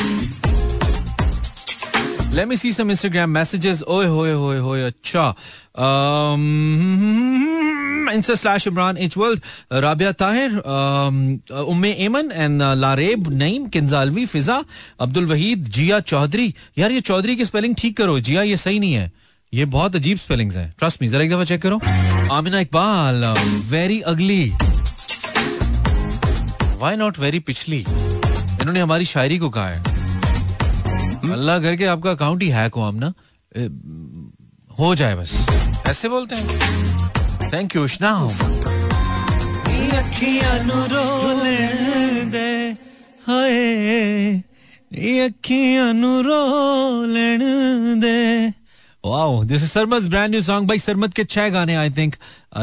Let me see some Instagram messages. ओए होए होए होए अच्छा insta slash Imran H world Rabia Tahir Umme Aiman and Laraib Naeem Kinjalvi Fiza Abdul Waheed Zia Chaudhry यार ये चौधरी की स्पेलिंग ठीक करो जिया ये सही नहीं है ये बहुत अजीब स्पेलिंग्स हैं ट्रस्ट मी जरा एक दफ़ा चेक करो आमिना इकबाल वेरी अगली वाई नॉट वेरी पिछली इन्होंने हमारी शायरी को कहा है अल्लाह के आपका अकाउंट ही हैक हो हम ना। हो जाए बस। ऐसे बोलते हैं। थैंक यू उष्णा दे। This is Sarmad brand new song भाई सरमद के छह गाने आई थिंक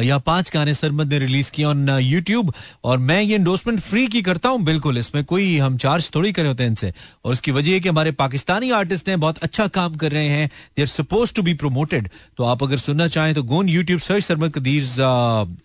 या पाँच गाने सरमद ने रिलीज़ किए ऑन यूट्यूब और मैं ये एंडोर्समेंट फ्री की करता हूँ बिल्कुल इसमें कोई हम चार्ज थोड़ी करे होते हैं इनसे और उसकी वजह है कि हमारे पाकिस्तानी आर्टिस्ट हैं बहुत अच्छा काम कर रहे हैं they are suppose to be promoted तो आप अगर सुनना चाहें तो go on YouTube search Sarmad Qadeer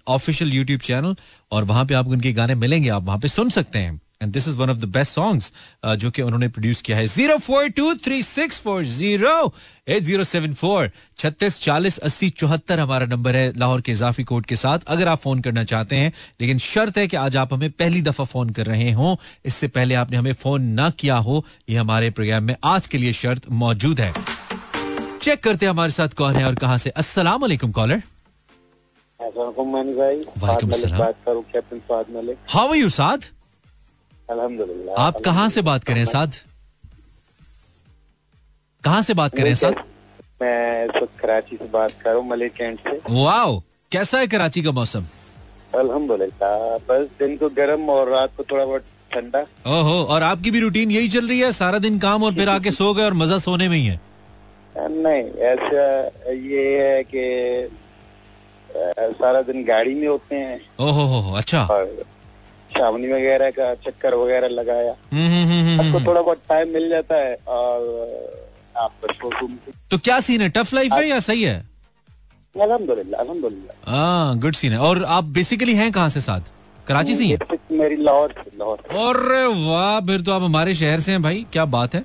official YouTube channel और वहाँ पे आपको उनके गाने मिलेंगे आप वहाँ पे सुन सकते हैं and this is one of the best songs जो कि उन्होंने प्रोड्यूस किया है। Zero four two three six four zero eight zero seven four छत्तीस चालीस अस्सी चौहत्तर हमारा नंबर है लाहौर के इजाफी कोड के साथ। अगर आप फ़ोन करना चाहते हैं लेकिन शर्त है कि आज आप हमें पहली दफ़ा फ़ोन कर रहे हो इससे पहले आपने हमें फ़ोन ना किया हो ये हमारे प्रोग्राम में आज के लिए शर्त मौजूद है। चेक करते हैं हमारे साथ कौन है और कहाँ से। वालेकुम कॉलर भाई। वालेकुम मलिक बात करूँ captain Saad Malik. How are you Saad? अल्हम्दुलिल्लाह। आप कहाँ से बात करें साद? कहाँ से बात करें साद? मैं कराची से बात कर रहा हूँ मलिक कैंट से। वाओ कैसा है कराची का मौसम? अल्हम्दुलिल्लाह बस दिन को गर्म और रात को थोड़ा बहुत ठंडा। ओहो और आपकी भी रूटीन यही चल रही है? सारा दिन काम और फिर आके सो गए और मज़ा सोने में ही है? नहीं ऐसा ये है कि सारा दिन गाड़ी में होते हैं। ओहो हो अच्छा। और छावनी वगैरह का चक्कर वगैरह लगाया। हम्म, हम्म, हम्म, आपको। थोड़ा बहुत टाइम मिल जाता है और आप तो क्या सीन है? टफ लाइफ है या सही है? हाँ गुड सीन है। और आप बेसिकली हैं कहाँ से साथ? कराची से ही? मेरी लाहौर लाहौर और वाह फिर तो आप हमारे शहर से हैं भाई क्या बात है।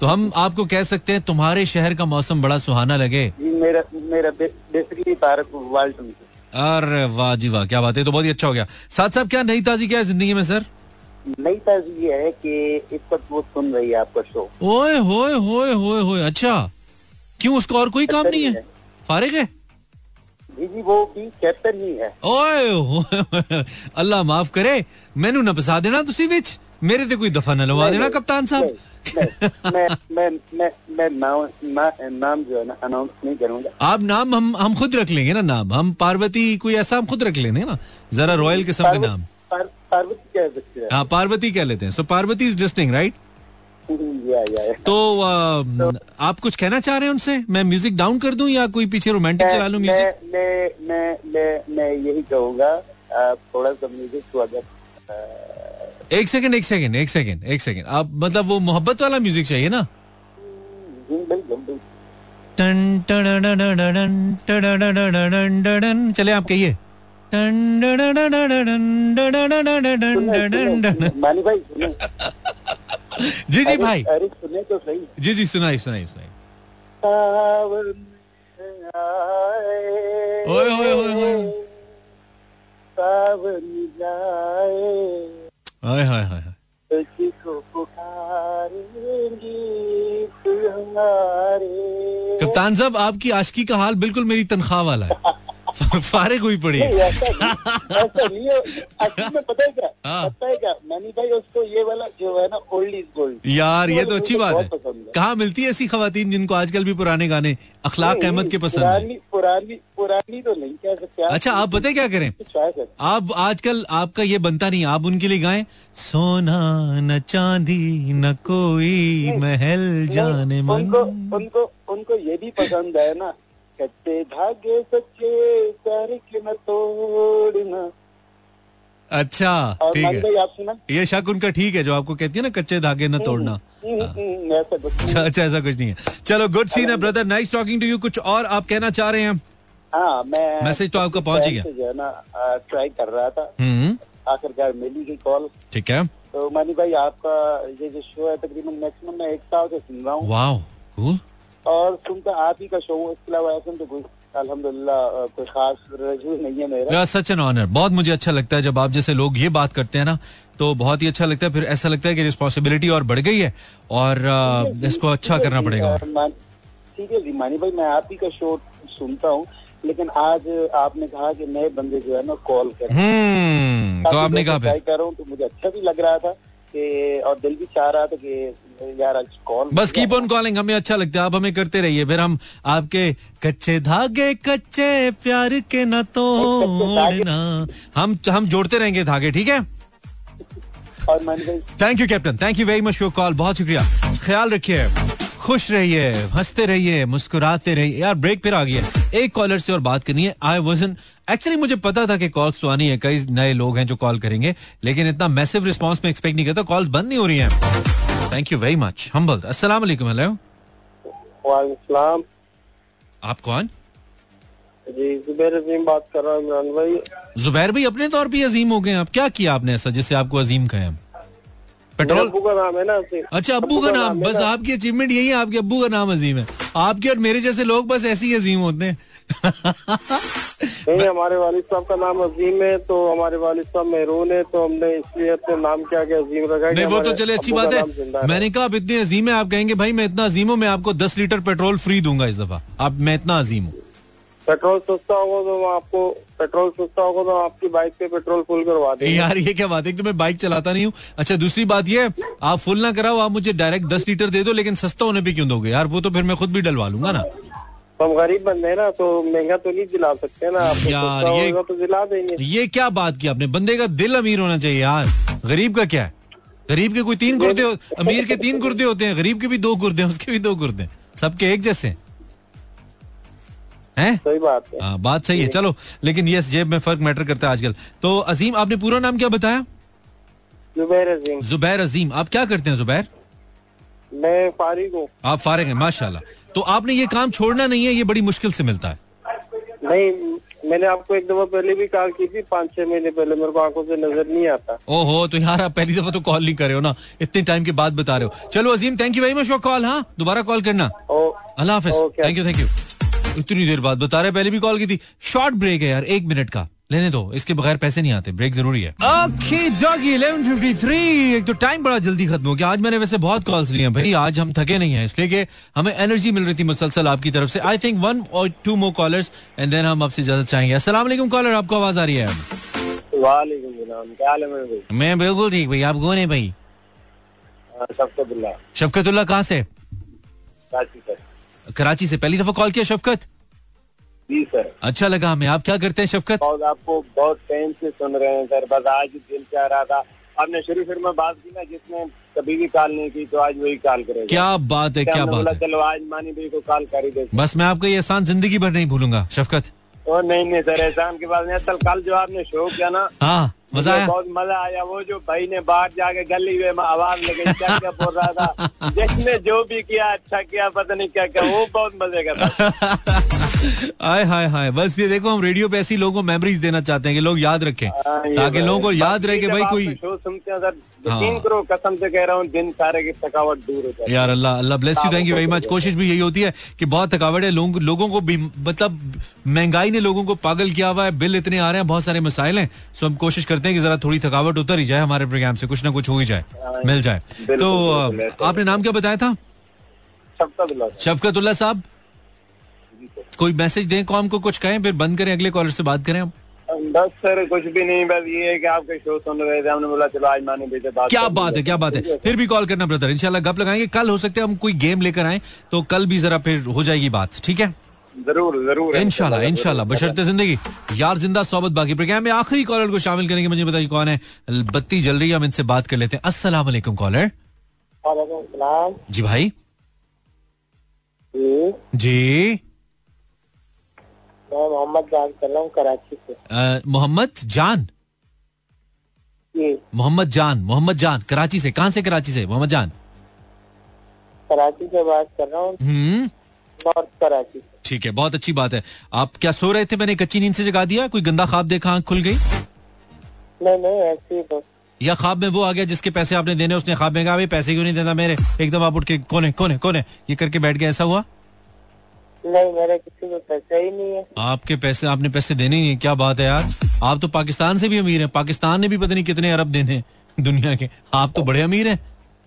तो हम आपको कह सकते हैं तुम्हारे शहर का मौसम बड़ा सुहाना लगे। मेरा मेरा बेसिकली तारक वर्ल्ड अरे वाह जी वाह क्या बात है तो बहुत ही अच्छा हो गया। साथ साहब क्या नई ताजी क्या है ज़िंदगी में सर? नई ताजी ये है कि इस वक्त वो सुन रही है आपका शो ओए होए होए होए होए अच्छा। क्यों उसका और कोई काम नहीं है फारिग है? जी जी वो भी कैप्टन ही है। ओए अल्लाह माफ़ करे मैनू ना फसा देना तुसी विच मेरे ते कोई दफ़ा न लवा देना कप्तान साहब। नहीं, आप नाम हम हम खुद रख लेंगे ना नाम। हम पार्वती कोई ऐसा हम खुद रख लेंगे ना। जरा रॉयल किस्म के नाम। पार- पार्वती कह हैं, पार्वती कह लेते हैं। So Parvati is listening right. तो आप कुछ कहना चाह रहे हैं उनसे? मैं म्यूज़िक डाउन कर दूँ या कोई पीछे रोमांटिक चला लूँ म्यूज़िक मैं मैं मैं यही कहूँगा थोड़ा सा म्यूज़िक को अगर एक सेकंड एक सेकंड एक सेकंड एक सेकंड आप मतलब वो मोहब्बत वाला म्यूज़िक चाहिए ना टन टडडडडडन, टडडडडडन, चले आप कहिए टन जी जी भाई अरे सुने तो सही जी जी सुनाई सुनाई सुनाई ओए, ओए, ओए, ओए। सावन जाए हाय हाय हाय कप्तान साहब आपकी आशकी का हाल बिल्कुल मेरी तनख्वाह वाला है। फारिग हुई पड़ी। ऐसा नहीं ऐसा नहीं है। असल में पता क्या? हाँ। पता है क्या? मैनी भाई उसको ये वाला जो है ना ओल्ड इज़ गोल्ड यार ये तो अच्छी बात है। बहुत कहाँ मिलती है ऐसी खातन जिनको आजकल भी पुराने गाने अखलाक अहमद के पसंद पुरानी पुरानी पुरानी तो नहीं कह सकते अच्छा आप पता क्या कर? आप आजकल आपका ये बनता नहीं आप उनके लिए गाएँ? सोना न चांदी न कोई महल जाने मन। उनको उनको उनको ये भी पसंद है ना कच्चे धागे सच्चे प्यार के न तोड़ना अच्छा ठीक है। ये शक उनका ठीक है जो आपको कहती है ना कच्चे धागे न तोड़ना। हम्म, हम्म, ऐसा अच्छा ऐसा कुछ नहीं है। चलो गुड सीन है brother nice talking to you कुछ और आप कहना चाह रहे हैं? हाँ मैं मैसेज तो आपका पहुँच ही गया। जो है ना ट्राई कर रहा था। हम्म। आखिरकार मिली गई कॉल ठीक है। तो मानी भाई आपका ये जो शो है तकरीबन मैक्सिमम मैं एक साल से सुन रहा हूँ। कूल और सुनता आप ही का शो हूँ इसके अलावा ऐसा तो कोई अल्हम्दुलिल्लाह कोई खास रजू नहीं है मेरा। सच एन ऑनर बहुत मुझे अच्छा लगता है जब आप जैसे लोग ये बात करते हैं ना तो बहुत ही अच्छा लगता है। फिर ऐसा लगता है कि रिस्पॉन्सिबिलिटी और बढ़ गई है और आ, इसको अच्छा करना पड़ेगा। ठीक है जी मानी भाई मैं आप ही का शो सुनता हूँ लेकिन आज आपने कहा कि नए बंदे जो है ना कॉल करें हम्म तो आपने कहा कर रहा हूँ तो मुझे अच्छा भी लग रहा था कि और दिल भी चाह रहा था कि यार आज कॉल बस कीप ऑन कॉलिंग हमें अच्छा लगता है आप हमें करते रहिए फिर हम आपके कच्चे धागे कच्चे प्यार के न तोड़ना। हम हम जोड़ते रहेंगे धागे ठीक है? Thank you captain thank you very much for call बहुत शुक्रिया। ख्याल रखिए। खुश रहिए हँसते रहिए मुस्कुराते रहिए। यार ब्रेक फिर आ गया एक कॉलर से और बात करनी है। आई वज़न एक्चुअली मुझे पता था कि कॉल्स तो आनी है। कई नए लोग हैं जो कॉल करेंगे लेकिन इतना मैसिव रिस्पांस में एक्सपेक्ट नहीं करता। कॉल्स बंद नहीं हो रही हैं। Thank you very much humble अस्सलाम वालेकुम हेलो वालेकुम आप कौन? जी जुबैर अजीम बात कर रहा हूँ इमरान भाई। जुबैर भाई अपने तौर पे अजीम हो गए आप। क्या किया आपने ऐसा जिससे आपको अजीम कहें हम? पेट्रोल अब्बू का नाम है ना अच्छा अब्बू का नाम। बस आपकी अचीवमेंट यही है आपके अबू का नाम अजीम है। आपके और मेरे जैसे लोग बस ऐसे ही अजीम होते हैं। नहीं हमारे वालिद साहब का नाम अजीम है तो हमारे वालिद साहब मेहरून है तो हमने इसलिए अपने नाम क्या क्या अजीम रखा है नहीं वो तो चले अच्छी बात है। मैंने कहा आप इतने अजीम है आप कहेंगे भाई मैं इतना अजीम हूँ मैं आपको दस लीटर पेट्रोल फ्री दूँगा इस दफ़ा। आप मैं इतना अजीम हूँ। पेट्रोल सस्ता होगा तो आपको पेट्रोल सस्ता होगा तो आपकी बाइक पे पेट्रोल फुल करवा देंगे। यार ये क्या बात है? तो मैं बाइक चलाता नहीं हूँ। अच्छा दूसरी बात ये आप फुल ना कराओ आप मुझे डायरेक्ट दस लीटर दे दो लेकिन सस्ता होने पे क्यों दोगे? यार वो तो फिर मैं खुद भी डलवा लूँगा ना। हम गरीब बंदे हैं ना तो महँगा तो नहीं दिला सकते ना। आपको यार, ये- तो दिला देंगे। ये क्या बात की आपने? बंदे का दिल अमीर होना चाहिए यार। गरीब का क्या है? गरीब के कोई तीन गुर्दे अमीर के तीन गुर्दे होते हैं गरीब के भी दो गुर्दे हैं उसके भी दो गुर्दे सबके एक जैसे हैं। सही बात है। हाँ बात सही है। चलो लेकिन यस जेब में फ़र्क मैटर करता है आजकल। तो अजीम आपने पूरा नाम क्या बताया? जुबैर अजीम। जुबैर अजीम। आप क्या करते हैं जुबैर? मैं फारिग हूँ। आप फारिग हैं माशाल्लाह। तो आपने ये काम छोड़ना नहीं है ये बड़ी मुश्किल से मिलता है। नहीं मैंने आपको एक दफ़ा पहले भी कॉल की थी पाँच छह महीने पहले मेरे को आँखों से नज़र नहीं आता। ओहो तो यार आप पहली दफ़ा तो कॉल नहीं कर रहे हो ना इतने टाइम के बाद बता रहे हो। चलो Azeem thank you very much for call हाँ? दोबारा कॉल करना। अल्लाह हाफिज। थैंक यू थैंक यू इतनी देर बाद बता रहे पहले भी कॉल की थी। शॉर्ट ब्रेक है यार एक मिनट का। लेने दो इसके बगैर पैसे नहीं आते ब्रेक ज़रूरी है। ओके डॉगी 11:53 एक तो टाइम बड़ा जल्दी खत्म हो गया। आज मैंने वैसे बहुत कॉल्स लिए हैं भाई आज हम थके नहीं हैं इसलिए कि हमें एनर्जी मिल रही थी मुसलसल आपकी तरफ़ से। I think one or two more callers and then हम आपसे इजाज़त चाहेंगे। अस्सलाम वालेकुम कॉलर आपको आवाज़ आ रही है? वालेकुम सलाम क्या हाल है मेरे भाई? मैं बिल्कुल ठीक भाई आप कौन है भाई? हाँ, सबको बिल्ला शफकतुल्ला कहाँ से? कराची से। पहली दफ़ा कॉल किया शफकत? जी सर। अच्छा लगा हमें। आप क्या करते हैं शफकत? आपको बहुत टाइम से सुन रहे हैं सर। बस आज दिल चाह रहा था। आपने शुरू शुरू में बात की ना जिसने कभी भी कॉल नहीं की तो आज वही कॉल करेगा। क्या बात है क्या बात है। चलो आज मानी भाई को कॉल कर ही दे। बस मैं आपको ये एहसान ज़िंदगी भर नहीं भूलूँगा शफकत। ओ नहीं नहीं सर एहसान के बाद नहीं असल कल जो आपने शो किया ना हाँ। मज़ा आया? बहुत मज़ा आया वो जो भाई ने बाहर जाके गली में आवाज़ लगी क्या क्या बोल रहा था। जिसने जो भी किया अच्छा किया पता नहीं क्या क्या वो बहुत मज़े का था। हाय हाय हाय। बस ये देखो हम रेडियो पे ऐसी लोगों को मेमोरीज देना चाहते हैं कि लोग याद रखें हाँ, ताकि लोगों को याद रहे कि भाई कोई शो सुनते हैं सर हाँ। यकीन करो कसम से कह रहा हूँ दिन सारे की थकावट दूर हो है। यार अल्लाह अल्लाह bless you thank you very much कोशिश भी यही होती है कि बहुत थकावट है लोग, लोगों को भी मतलब महँगाई ने लोगों को पागल किया हुआ है बिल इतने आ रहे हैं बहुत सारे मसाइल हैं सो हम कोशिश करते हैं कि जरा थोड़ी थकावट उतर ही जाए हमारे प्रोग्राम से कुछ ना कुछ हो ही जाए मिल जाए। तो ऐसा आपने नाम क्या बताया था? शफकतुल्ला साहब? कोई मैसेज दें कौन को कुछ कहें फिर बंद करें अगले कॉलर से बात करें हम। बस सर कुछ भी नहीं बस ये है कि आपके शो सुन रहे थे हमने बोला चलो आज माने बेटे बात क्या बात है क्या बात है। फिर भी कॉल करना ब्रदर इंशाल्लाह गप लगाएँगे कल हो सकता है हम कोई गेम लेकर आए तो कल भी जरा फिर हो जाएगी बात ठीक है? ज़रूर ज़रूर इनशाला इनशाला बशरते ज़िंदगी। यार ज़िंदा सोबत बाकी प्रोग्राम में आखिरी कॉलर को शामिल करेंगे। मुझे बताइए कौन है? बत्ती जल रही है हम इनसे बात कर लेते हैं। अस्सलाम वालेकुम कॉलर वालेकुम सलाम। जी भाई। जी। जी। मैं मोहम्मद जान कर रहा हूँ कराची से। मोहम्मद जान? मोहम्मद जान मोहम्मद जान कराची से। कहाँ से कराची से? मोहम्मद जान। कराची से बात कर रहा हूँ। हम्म। नॉर्थ कराची ठीक है बहुत अच्छी बात है। आप क्या सो रहे थे? मैंने कच्ची नींद से जगा दिया। कोई गंदा ख्वाब देखा आँख खुल गई? नहीं नहीं ऐसे ही तो। या ख्वाब में वो आ गया जिसके पैसे आपने देने उसने ख्वाब में कहा पैसे क्यों नहीं देता मेरे? एकदम आप उठ के कौन है कौन है कौन है? ये करके बैठ गया ऐसा हुआ? नहीं मेरे किसी को पैसा ही नहीं है। आपके पैसे आपने पैसे देने ही नहीं क्या बात है यार। आप तो पाकिस्तान से भी अमीर हैं। पाकिस्तान ने भी पता नहीं कितने अरब देने दुनिया के। आप तो बड़े अमीर हैं।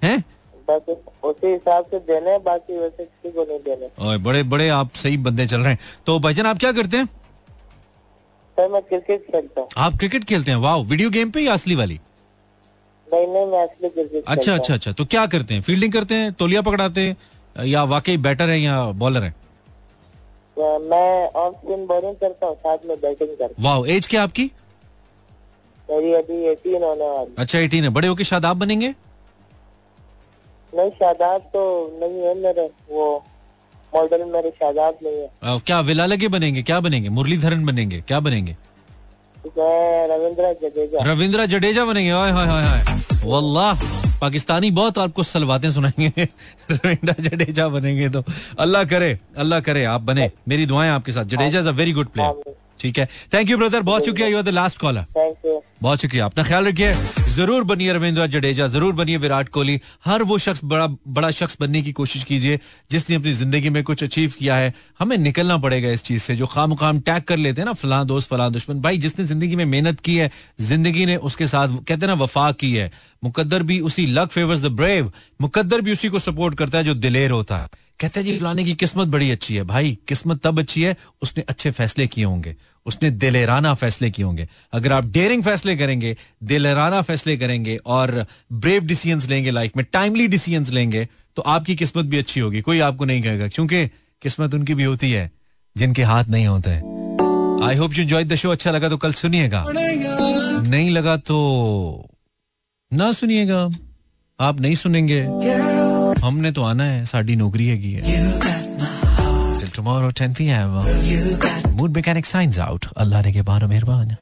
हैं? बस उसी हिसाब से देने बाकी वैसे किसी को नहीं देने। और बड़े बड़े आप सही बंदे चल रहे हैं। तो भाईजान आप क्या करते हैं? सर मैं क्रिकेट खेलता हूँ। आप क्रिकेट खेलते हैं? वाह वीडियो गेम पे या असली वाली? नहीं नहीं मैं असली क्रिकेट अच्छा अच्छा अच्छा। तो क्या करते हैं? फील्डिंग करते हैं? तोलिया पकड़ाते हैं? या वाकई बैटर है या बॉलर है? मैं ऑफ़ स्पिन बॉलिंग करता हूँ साथ में बैटिंग करता वाह एज क्या आपकी? मेरी अभी एटीन होने वाली अच्छा एटीन है। बड़े होके शादाब बनेंगे? नहीं शादाब तो नहीं है मेरे। वो मॉडल मेरे शादाब नहीं है। अ, क्या विला लगे बनेंगे? क्या बनेंगे? मुरलीधरन बनेंगे? क्या बनेंगे? रविंद्र जडेजा। रविंद्र जडेजा बनेंगे? हाय हाय हाय हाय वल्लाह पाकिस्तानी बहुत आपको सलवातें सुनाएँगे। रविंद्र जडेजा बनेंगे तो। अल्लाह करे अल्लाह करे आप बने। मेरी दुआएँ आपके साथ। Jadeja is a very good player ठीक है। थैंक यू ब्रदर बहुत शुक्रिया। You are the last caller thank you बहुत शुक्रिया। अपना ख्याल रखिए। ज़रूर बनिए रविंद्र जडेजा, ज़रूर बनिए विराट कोहली। हर वो शख्स बड़ा बड़ा शख्स बनने की कोशिश कीजिए, जिसने अपनी ज़िंदगी में कुछ अचीव किया है। हमें निकलना पड़ेगा इस चीज़ से, जो खाम खाम टैग कर लेते हैं ना, फलां दोस्त, फलां दुश्मन। भाई, जिसने ज़िंदगी में मेहनत की है, ज़िंदगी ने उसके साथ, कहते ना, वफा की है। मुकद्दर भी उसी लक फेवर्स द ब्रेव मुकद्दर भी उसी को सपोर्ट करता है जो दिलेर होता है। कहते हैं जी, फलाने की किस्मत बड़ी अच्छी है। भाई, किस्मत तब अच्छी है, उसने अच्छे फैसले किए होंगे। उसने दिलेराना फैसले किए होंगे। अगर आप डेयरिंग फैसले करेंगे, दिलेराना फैसले करेंगे और ब्रेव डिसीजंस लेंगे लाइफ में टाइमली डिसीजंस लेंगे तो आपकी किस्मत भी अच्छी होगी। कोई आपको नहीं कहेगा, क्योंकि किस्मत उनकी भी होती है, जिनके हाथ नहीं होते। I hope you enjoy the show अच्छा लगा तो कल सुनिएगा। नहीं लगा तो ना सुनिएगा। आप नहीं सुनेंगे। हमने तो आना है, साड़ी नौकरी है। Tomorrow 10 p.m. Mood mechanic science out अल्लाह ने के बारो मेहरबान